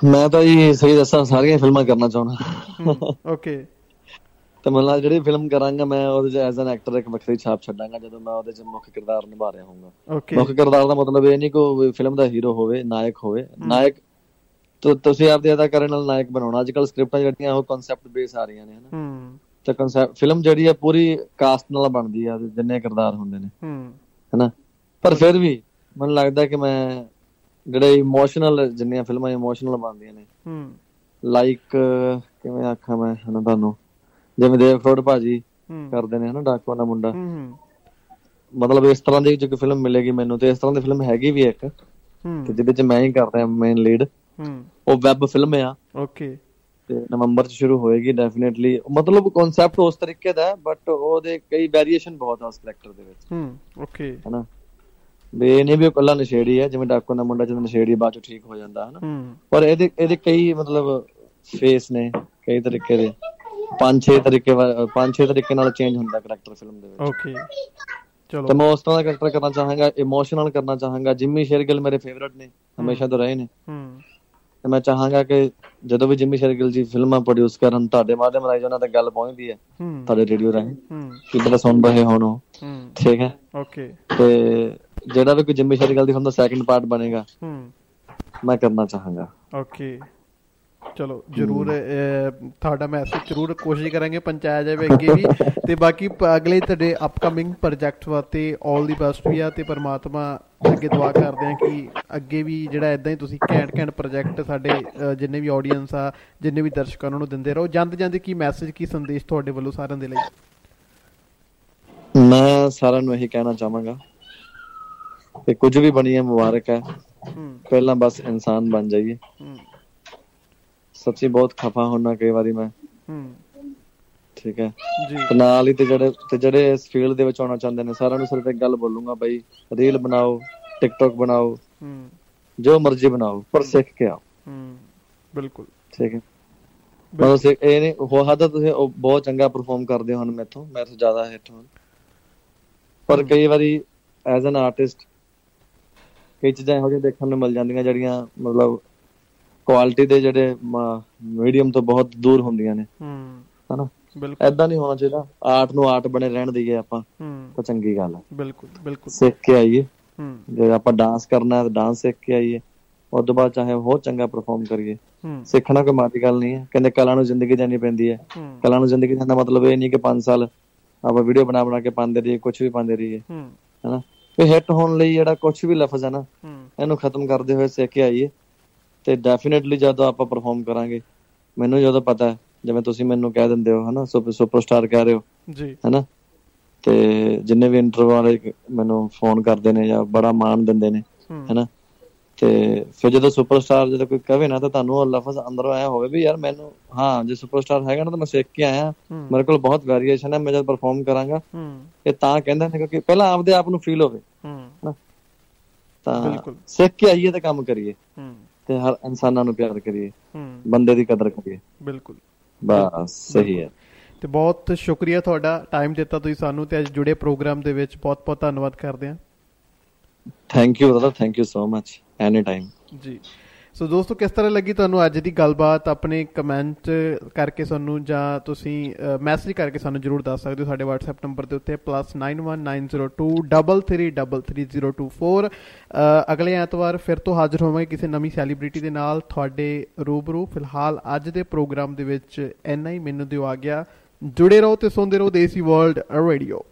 ਮੈਂ ਤਾਂ ਜੀ ਸਹੀ ਦੱਸਾਂ ਸਾਰੀਆਂ ਫਿਲਮਾਂ ਕਰਨਾ ਚਾਹੁੰਦਾ। ਓਕੇ ਤੇ ਮਤਲਬ ਜਿਹੜੀ ਫਿਲਮ ਕਰਾਂਗਾ ਮੈਂ ਉਹਦੇ 'ਚ ਐਜ਼ ਐਨ ਐਕਟਰ ਇੱਕ ਵੱਖਰੀ ਛਾਪ ਛੱਡਾਂਗਾ ਜਦੋਂ ਮੈਂ ਉਹਦੇ 'ਚ ਮੁੱਖ ਕਿਰਦਾਰ ਨਿਭਾ ਰਿਹਾ ਹੋਊਗਾ। ਮੁੱਖ ਕਿਰਦਾਰ ਦਾ ਮਤਲਬ ਇਹ ਨਹੀਂ ਕਿ ਫਿਲਮ ਦਾ ਹੀਰੋ ਹੋਵੇ ਨਾਇਕ ਹੋਵੇ। ਨਾਇਕ ਤੁਸੀਂ ਆਪਦੇ ਅਦਾ ਕਰਨ ਨਾਲ ਨਾਇਕ ਬਣਾਉਣਾ। ਅੱਜ ਕੱਲ ਸਕ੍ਰਿਪਟਾਂ ਜਿਹੜੀਆਂ ਉਹ ਕਨਸੈਪਟ ਬੇਸ ਆ ਰਹੀਆਂ ਨੇ ਹਨਾ। ਹੂੰ। ਤੇ ਕਨਸੈਪਟ ਫਿਲਮ ਜਿਹੜੀ ਆ ਪੂਰੀ ਕਾਸਟ ਨਾਲ ਬਣਦੀ ਆ ਜਿੰਨੇ ਕਿਰਦਾਰ ਹੁੰਦੇ ਨੇ। ਹੂੰ। ਹਨਾ। ਪਰ ਫਿਰ ਵੀ ਮੈਨੂੰ ਲੱਗਦਾ ਕਿ ਮੈਂ ਜਿਹੜੇ ਇਮੋਸ਼ਨਲ ਜਿੰਨੀਆਂ ਫਿਲਮਾਂ ਇਮੋਸ਼ਨਲ ਬਣਦੀਆਂ ਨੇ ਹੂੰ। ਲਾਈਕ ਕਿਵੇਂ ਆਖਾਂ ਮੈਂ ਹਨਾ ਤੁਹਾਨੂੰ? ਜਿਵੇਂ ਦੇਵ ਫਰੋਡ ਭਾਜੀ ਕਰਦੇ ਨੇ ਹਨਾ ਡਾਕੂ ਦਾ ਮੁੰਡਾ। ਮਤਲਬ ਇਸ ਤਰ੍ਹਾਂ ਦੀ ਜੇ ਫਿਲਮ ਮਿਲੇਗੀ ਮੈਨੂੰ ਤੇ ਇਸ ਤਰ੍ਹਾਂ ਦੀ ਫਿਲਮ ਹੈਗੀ ਵੀ ਇੱਕ ਤੇ ਜਿਹਦੇ ਵਿੱਚ ਮੈਂ ਹੀ ਕਰ ਰਿਹਾ ਮੇਨ ਲੀਡ ਉਹ ਵੈਬ ਫਿਲਮ ਆ। ਓਕੇ। ਤੇ ਨਵੰਬਰ ਚ ਸ਼ੁਰੂ ਹੋਏਗੀ ਡੈਫੀਨਿਟਲੀ ਮਤਲਬ ਕਨਸੈਪਟ ਉਸ ਤਰੀਕੇ ਦਾ ਬਟ ਉਹਦੇ ਕਈ ਵੇਰੀਏਸ਼ਨ ਬਹੁਤ ਆ ਉਸ ਕੈਰੈਕਟਰ ਦੇ ਵਿੱਚ। ਹੂੰ ਓਕੇ। ਹਨਾ? ਵੀ ਇਹ ਨਹੀਂ ਵੀ ਇਕੱਲਾ ਨਸ਼ੇੜੀ ਹੈ ਜਿਵੇਂ ਡਾਕੂ ਦਾ ਮੁੰਡਾ ਜਦੋਂ ਨਸ਼ੇੜੀ ਬਾਅਦ ਚ ਠੀਕ ਹੋ ਜਾਂਦਾ ਹਨਾ? ਪਰ ਇਹਦੇ ਇਹਦੇ ਕਈ ਮਤਲਬ ਫੇਸ ਨੇ ਕਈ ਤਰੀਕੇ ਦੇ। ਪੰਜ ਛੇ ਤਰੀਕੇ ਪੰਜ ਛੇ ਤਰੀਕੇ ਨਾਲ ਚੇਂਜ ਹੁੰਦਾ ਕੈਰੈਕਟਰ ਫਿਲਮ ਦੇ ਵਿੱਚ। ਓਕੇ ਚਲੋ। ਤੇ ਮੈਂ ਉਸ ਤਰ੍ਹਾਂ ਦਾ ਕੈਰੈਕਟਰ ਕਰਨਾ ਚਾਹਾਂਗਾ ਇਮੋਸ਼ਨਲ ਕਰਨਾ ਚਾਹਾਂਗਾ। ਜਿੰਮੀ ਸ਼ੇਰਗਿਲ ਮੇਰੇ ਫੇਵਰਿਟ ਨੇ ਹਮੇਸ਼ਾ ਤੋਂ ਰਹੇ ਨੇ। ਹੂੰ। ਤੇ ਮੈਂ ਚਾਹਾਂਗਾ ਕਿ ਜਦੋਂ ਵੀ ਜਿੰਮੀ ਸ਼ੇਰਗਿਲ ਜੀ ਫਿਲਮਾਂ ਪ੍ਰੋਡਿਊਸ ਕਰਨ ਤੁਹਾਡੇ ਮਾਧਿਅਮ ਰਾਹੀਂ ਉਹਨਾਂ ਤੱਕ ਗੱਲ ਪਹੁੰਚਦੀ ਹੈ ਤੁਹਾਡੇ ਰੇਡੀਓ ਰਾਹੀਂ। ਹੂੰ। ਕਿਤੇ ਸੁਣ ਰਹੇ ਹੋਣ ਉਹ? ਠੀਕ ਹੈ? ਓਕੇ ਤੇ ਜਿਹੜਾ ਵੀ ਕੋਈ ਜਿੰਮੀ ਸ਼ੇਰਗਿਲ ਦੀ ਫਿਲਮ ਦਾ ਸੈਕੰਡ ਪਾਰਟ ਬਣੇਗਾ ਹੂੰ। ਮੈਂ ਕਰਨਾ ਚਾਹਾਂਗਾ। ਓਕੇ ਚਲੋ ਜਰੂਰ ਤੁਹਾਡਾ ਮੈਂ ਐਸੇ ਜਰੂਰ ਕੋਸ਼ਿਸ਼ ਕਰਾਂਗੇ ਪੰਚਾਇਆ ਜਾਵੇ ਅੱਗੇ ਵੀ। ਤੇ ਬਾਕੀ ਅਗਲੇ ਤੁਹਾਡੇ ਅਪਕਮਿੰਗ ਪ੍ਰੋਜੈਕਟ ਵਾਤੇ 올 ਦੀ ਬੈਸਟ ਵੀ ਆ ਤੇ ਪਰਮਾਤਮਾ ਅੱਗੇ ਦੁਆ ਕਰਦੇ ਆ ਕਿ ਅੱਗੇ ਵੀ ਜਿਹੜਾ ਇਦਾਂ ਹੀ ਤੁਸੀਂ ਘੈਂਟ ਘੈਂਟ ਪ੍ਰੋਜੈਕਟ ਸਾਡੇ ਜਿੰਨੇ ਵੀ ਆਡੀਅנס ਆ ਜਿੰਨੇ ਵੀ ਦਰਸ਼ਕ ਉਹਨਾਂ ਨੂੰ ਦਿੰਦੇ ਰਹੋ। ਜਾਂਦੇ ਜਾਂਦੇ ਕੀ ਮੈਸੇਜ ਕੀ ਸੰਦੇਸ਼ ਤੁਹਾਡੇ ਵੱਲੋਂ ਸਾਰਿਆਂ ਦੇ ਲਈ? ਮੈਂ ਸਾਰਿਆਂ ਨੂੰ ਇਹ ਕਹਿਣਾ ਚਾਹਾਂਗਾ ਕਿ ਕੁਝ ਵੀ ਬਣੀਏ ਮੁਬਾਰਕ ਹੈ। ਪਹਿਲਾਂ ਬਸ ਇਨਸਾਨ ਬਣ ਜਾਈਏ। ਸੱਚੀ ਬਹੁਤ ਖਫਾ ਹੁੰਨਾ ਕਈ ਵਾਰੀ ਮੈਂ। ਹੂੰ। ਠੀਕ ਹੈ। ਜੀ। ਤੇ ਨਾਲ ਹੀ ਤੇ ਜਿਹੜੇ ਤੇ ਜਿਹੜੇ ਇਸ ਫੀਲਡ ਦੇ ਵਿੱਚ ਆਉਣਾ ਚਾਹੁੰਦੇ ਨੇ ਸਾਰਿਆਂ ਨੂੰ ਸਿਰਫ ਇੱਕ ਗੱਲ ਬੋਲੂੰਗਾ ਬਾਈ ਰੀਲ ਬਣਾਓ ਟਿਕਟੌਕ ਬਣਾਓ ਹੂੰ। ਜੋ ਮਰਜ਼ੀ ਬਣਾਓ ਪਰ ਸਿੱਖ ਕੇ ਆਓ। ਹੂੰ ਬਿਲਕੁਲ। ਠੀਕ ਹੈ। ਸਿੱਖ ਇਹ ਨਹੀਂ ਹੋ ਹੱਦ ਤੁਸੀਂ ਬਹੁਤ ਚੰਗਾ ਪਰਫਾਰਮ ਕਰਦੇ ਹੋ ਹੁਣ ਮੈਥੋਂ ਮੈਂ ਤੋਂ ਜ਼ਿਆਦਾ ਹਿੱਟ ਹਾਂ। ਪਰ ਕਈ ਵਾਰੀ ਐਜ਼ ਐਨ ਆਰਟਿਸਟ ਕਈ ਚੀਜ਼ਾਂ ਇਹੋ ਜਿਹੀਆਂ ਦੇਖਣ ਨੂੰ ਮਿਲ ਜਾਂਦੀਆਂ ਜਿਹੜੀਆਂ ਮਤਲਬ ਕੁਆਲਿਟੀ ਦੇ ਜਿਹੜੇ ਮੀਡੀਅਮ ਤੋਂ ਬਹੁਤ ਦੂਰ ਹੁੰਦੀਆਂ ਨੇ। ਹੂੰ। ਹਨਾ? ਬਿਲਕੁਲ। ਐਦਾਂ ਨਹੀਂ ਹੋਣਾ ਚਾਹੀਦਾ। ਆਰਟ ਨੂੰ ਆਰਟ ਬਣੇ ਰਹਿਣ ਦਈਏ ਆਪਾਂ। ਤਾਂ ਚੰਗੀ ਗੱਲ ਹੈ। ਬਿਲਕੁਲ ਬਿਲਕੁਲ। ਸਿੱਖ ਕੇ ਆਈਏ। ਹੂੰ। ਜੇ ਆਪਾਂ ਡਾਂਸ ਕਰਨਾ ਹੈ ਤਾਂ ਡਾਂਸ ਸਿੱਖ ਕੇ ਆਈਏ। ਉਸ ਤੋਂ ਬਾਅਦ ਚਾਹੇ ਹੋਰ ਚੰਗਾ ਪਰਫਾਰਮ ਕਰੀਏ। ਸਿੱਖਣਾ ਕੋਈ ਮਾੜੀ ਗੱਲ ਨਹੀਂ ਹੈ। ਕਹਿੰਦੇ ਕਲਾ ਨੂੰ ਜ਼ਿੰਦਗੀ ਦੇਣੀ ਪੈਂਦੀ ਹੈ। ਕਲਾ ਨੂੰ ਜ਼ਿੰਦਗੀ ਦੇਣ ਦਾ ਮਤਲਬ ਇਹ ਨਹੀਂ ਕਿ 5 ਸਾਲ ਆਪਾਂ ਵੀਡੀਓ ਬਣਾ ਬਣਾ ਕੇ ਪਾਉਂਦੇ ਰਹੀਏ ਕੁਝ ਵੀ ਪਾਉਂਦੇ ਰਹੀਏ। ਹੈਨਾ? ਤੇ ਹਿੱਟ ਹੋਣ ਲਈ ਜਿਹੜਾ ਕੁਝ ਵੀ ਲਫ਼ਜ਼ ਹੈ ਨਾ ਇਹਨੂੰ ਖਤਮ ਕਰਦੇ ਹੋਏ ਸਿੱਖ ਕੇ ਆਈਏ। ਤੇ ਡੈਫੀਨਿਟਲੀ ਜਦੋਂ ਆਪਾਂ ਪਰਫਾਰਮ ਕਰਾਂਗੇ ਮੈਨੂੰ ਜਦੋਂ ਪਤਾ ਹੈ ਜਿਵੇਂ ਤੁਸੀਂ ਮੈਨੂੰ ਕਹਿ ਦਿੰਦੇ ਹੋ ਹਨਾ ਸੁਪਰਸਟਾਰ ਕਹਿ ਰਹੇ ਹੋ ਜੀ। ਹਨਾ ਤੇ ਜਿੰਨੇ ਵੀ ਇੰਟਰਵਿਊ ਵਾਲੇ ਮੈਨੂੰ ਫੋਨ ਕਰਦੇ ਨੇ ਜਾਂ ਬੜਾ ਮਾਣ ਦਿੰਦੇ ਨੇ ਹਨਾ ਤੇ ਫਿਰ ਜਦੋਂ ਸੁਪਰਸਟਾਰ ਜਦੋਂ ਕੋਈ ਕਹੇ ਨਾ ਤਾਂ ਤੁਹਾਨੂੰ ਉਹ ਲਫ਼ਜ਼ ਅੰਦਰੋਂ ਆਇਆ ਹੋਵੇ ਵੀ ਯਾਰ ਮੈਨੂੰ ਹਾਂ ਜੇ ਸੁਪਰਸਟਾਰ ਹੈਗਾ ਨਾ ਤਾਂ ਮੈਂ ਸਿੱਖ ਕੇ ਆਇਆ ਮੇਰੇ ਕੋਲ ਬਹੁਤ ਵੇਰੀਏਸ਼ਨ ਹੈ ਮੈਂ ਜਦ ਪਰਫਾਰਮ ਕਰਾਂਗਾ ਇਹ ਤਾਂ ਕਹਿੰਦੇ ਨੇ ਕਿ ਪਹਿਲਾਂ ਆਪਦੇ ਆਪ ਨੂੰ ਫੀਲ ਹੋਵੇ ਹੂੰ। ਤਾਂ ਸਿੱਖ ਕੇ ਆਈਏ ਤੇ ਕੰਮ ਕਰੀਏ। ਤੇ ਹਰ ਇਨਸਾਨਾਂ ਨੂੰ ਪਿਆਰ ਕਰੀਏ। ਬੰਦੇ ਦੀ ਕਦਰ ਕਰੀਏ। ਬਿਲਕੁਲ। ਬਸ ਸਹੀ ਹੈ। ਤੇ ਬਹੁਤ ਸ਼ੁਕਰੀਆ ਤੁਹਾਡਾ ਟਾਈਮ ਦਿੱਤਾ ਤੁਸੀਂ ਸਾਨੂੰ ਤੇ ਅੱਜ ਜੁੜੇ ਪ੍ਰੋਗਰਾਮ ਦੇ ਵਿੱਚ ਬਹੁਤ ਬਹੁਤ ਧੰਨਵਾਦ ਕਰਦੇ ਹਾਂ। Thank you brother thank you so much any time ਜੀ। ਸੋ ਦੋਸਤੋ, ਕਿਸ ਤਰ੍ਹਾਂ ਲੱਗੀ ਤੁਹਾਨੂੰ ਅੱਜ ਦੀ ਗੱਲਬਾਤ? ਆਪਣੇ ਕਮੈਂਟ ਕਰਕੇ ਸਾਨੂੰ ਜਾਂ ਤੁਸੀਂ ਮੈਸੇਜ ਕਰਕੇ ਸਾਨੂੰ ਜਰੂਰ ਦੱਸ ਸਕਦੇ ਹੋ। ਸਾਡੇ WhatsApp ਨੰਬਰ ਦੇ ਉੱਤੇ +919023333024 ਅਗਲੇ ਐਤਵਾਰ ਫਿਰ ਤੋਂ ਹਾਜ਼ਰ ਹੋਵਾਂਗੇ ਕਿਸੇ ਨਵੀਂ ਸੈਲੀਬ੍ਰਿਟੀ ਦੇ ਨਾਲ। ਤੁਹਾਡੇ ਰੂਬਰੂ, ਫਿਲਹਾਲ ਅੱਜ ਦੇ ਪ੍ਰੋਗਰਾਮ ਦੇ ਵਿੱਚ ਇੰਨਾ ਹੀ ਮੈਨੂੰ ਦਿਓ ਆ ਗਿਆ। ਜੁੜੇ ਰਹੋ ਤੇ ਸੁਣਦੇ ਰਹੋ ਦੇਸੀ ਵਰਲਡ ਰੇਡੀਓ